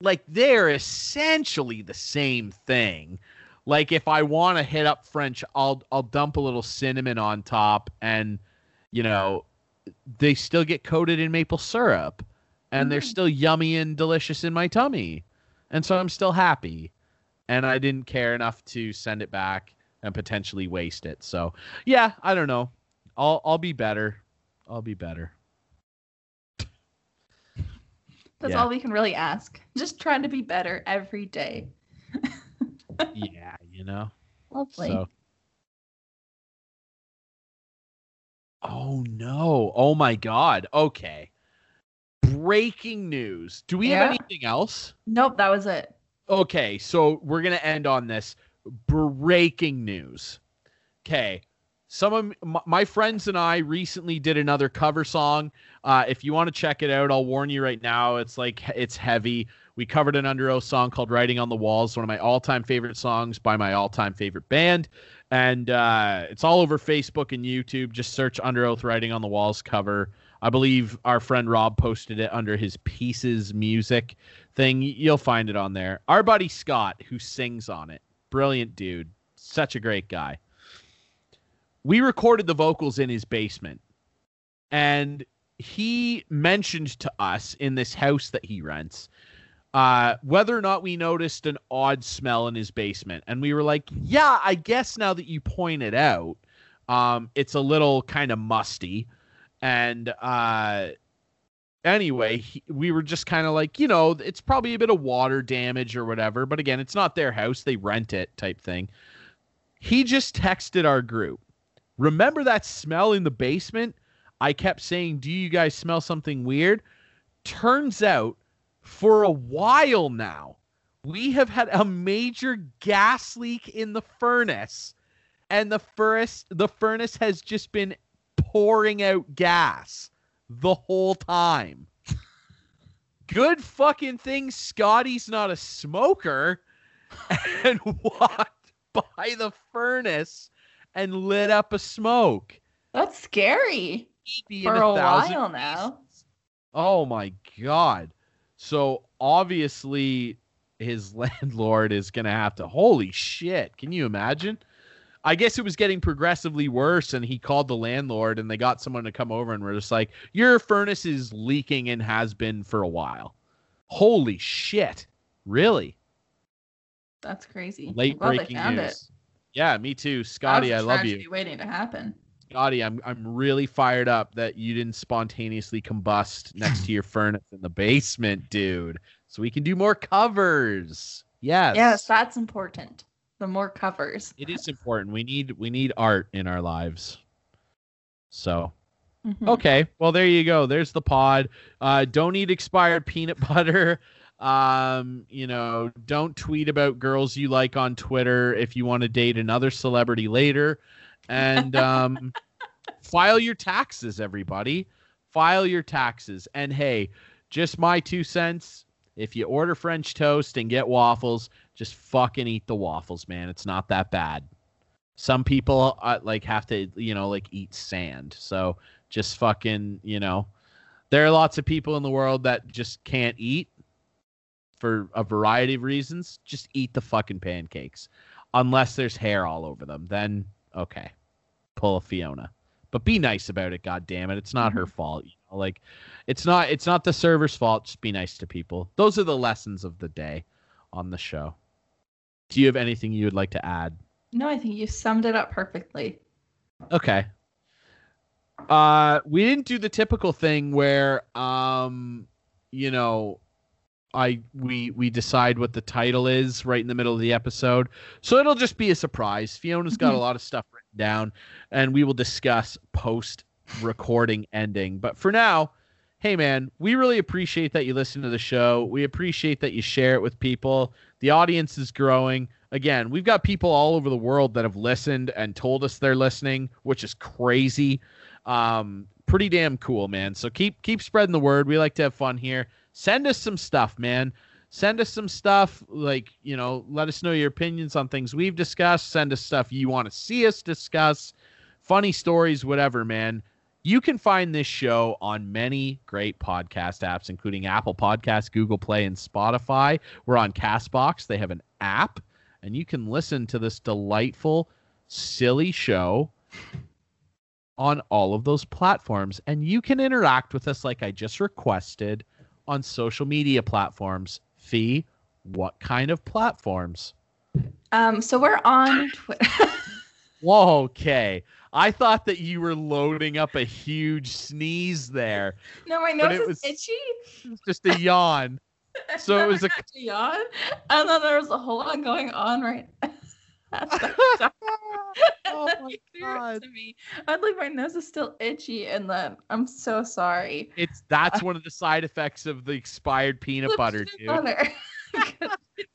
like they're essentially the same thing. Like if I want to hit up French, I'll I'll dump a little cinnamon on top and you know, they still get coated in maple syrup and they're Mm. still yummy and delicious in my tummy. And so I'm still happy. And I didn't care enough to send it back and potentially waste it. So, yeah, I don't know. I'll I'll be better. I'll be better. That's yeah. all we can really ask. Just trying to be better every day. yeah, you know. Lovely. So. Oh no. Oh my god. Okay. Breaking news. Do we have anything else? Nope, that was it. Okay, so we're going to end on this breaking news. Okay. Some of my friends and I recently did another cover song. Uh, if you want to check it out, I'll warn you right now. It's like it's heavy. We covered an Underoath song called "Writing on the Walls," one of my all-time favorite songs by my all-time favorite band, and uh, it's all over Facebook and YouTube. Just search "Underoath Writing on the Walls" cover. I believe our friend Rob posted it under his Pieces Music thing. You'll find it on there. Our buddy Scott, who sings on it, brilliant dude, such a great guy. We recorded the vocals in his basement, and he mentioned to us in this house that he rents uh, whether or not we noticed an odd smell in his basement. And we were like, yeah, I guess now that you point it out, um, it's a little kind of musty. And uh, anyway, he, we were just kind of like, you know, it's probably a bit of water damage or whatever. But again, it's not their house, they rent it type thing. He just texted our group. Remember that smell in the basement? I kept saying, Do you guys smell something weird? Turns out, for a while now, we have had a major gas leak in the furnace, and the furnace the furnace has just been pouring out gas the whole time. Good fucking thing Scotty's not a smoker and walked by the furnace and lit up a smoke. That's scary Be for a thousand while now. Oh my god. So obviously his landlord is going to have to holy shit. Can you imagine? I guess it was getting progressively worse and he called the landlord and they got someone to come over and we're just like your furnace is leaking and has been for a while. Holy shit. Really? That's crazy. Late I'm glad they breaking news. It. Yeah, me too. Scotty, I love you. Waiting to happen. Scotty, I'm I'm really fired up that you didn't spontaneously combust next to your furnace in the basement, dude. So we can do more covers. Yes. Yes, that's important. The more covers. It is important. We need we need art in our lives. So Mhm. okay, well there you go. There's the pod. Uh, don't eat expired peanut butter. Um, you know, don't tweet about girls you like on Twitter if you want to date another celebrity later. And um, file your taxes, everybody. File your taxes. And hey, just my two cents. If you order French toast and get waffles, just fucking eat the waffles, man. It's not that bad. Some people uh, like have to, you know, like eat sand. So just fucking, you know, there are lots of people in the world that just can't eat for a variety of reasons. Just eat the fucking pancakes. Unless there's hair all over them. Then okay. Pull a Fiona. But be nice about it, god damn it. It's not her fault. You know? Like it's not it's not the server's fault. Just be nice to people. Those are the lessons of the day on the show. Do you have anything you would like to add? No, I think you summed it up perfectly. Okay. Uh we didn't do the typical thing where um you know I we we decide what the title is right in the middle of the episode. So it'll just be a surprise. Fiona's got a lot of stuff written down and we will discuss post recording ending. But for now, hey man, we really appreciate that you listen to the show. We appreciate that you share it with people. The audience is growing. Again, we've got people all over the world that have listened and told us they're listening, which is crazy. Um, pretty damn cool, man. So keep keep spreading the word. We like to have fun here. Send us some stuff, man. Send us some stuff like, you know, let us know your opinions on things we've discussed. Send us stuff you want to see us discuss. Funny stories, whatever, man. You can find this show on many great podcast apps, including Apple Podcasts, Google Play, and Spotify. We're on Castbox. They have an app, and you can listen to this delightful, silly show on all of those platforms. And you can interact with us like I just requested on social media platforms. Fee, what kind of platforms? Um, so we're on Twitter. Whoa, okay. I thought that you were loading up a huge sneeze there. no, my nose it is was- itchy. It's just a yawn. So it was a- a yawn, and then there was a whole lot going on right. At. Oh my you threw it God. to me. I'm like, my nose is still itchy, and then I'm so sorry. It's that's one of the side effects of the expired peanut butter, peanut dude. butter.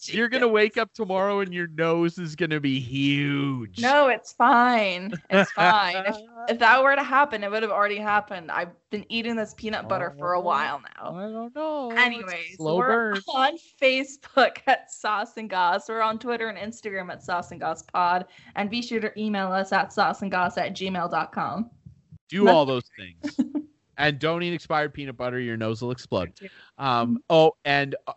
You're gonna wake up tomorrow and your nose is gonna be huge. No, it's fine. It's fine. if, if that were to happen, it would have already happened. I've been eating this peanut butter for a Oh, while now. I don't know. Anyways, we're burn. on Facebook at Sauce and Goss. We're on Twitter and Instagram at Sauce and Goss Pod. And be sure to email us at sauceandgoss at gmail.com. Do all those things. and don't eat expired peanut butter. Your nose will explode. Um. Oh, and uh,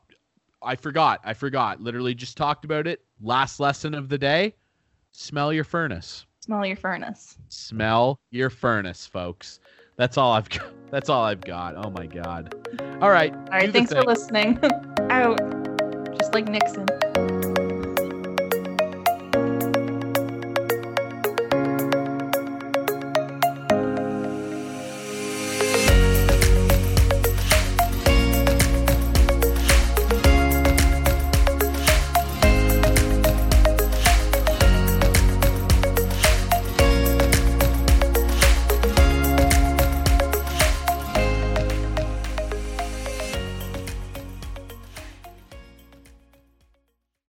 I forgot. I forgot. Literally just talked about it. Last lesson of the day: smell your furnace. Smell your furnace. Smell your furnace, folks. That's all I've got. That's all I've got. Oh my god. All right. All right, thanks for listening. Out. Just like Nixon.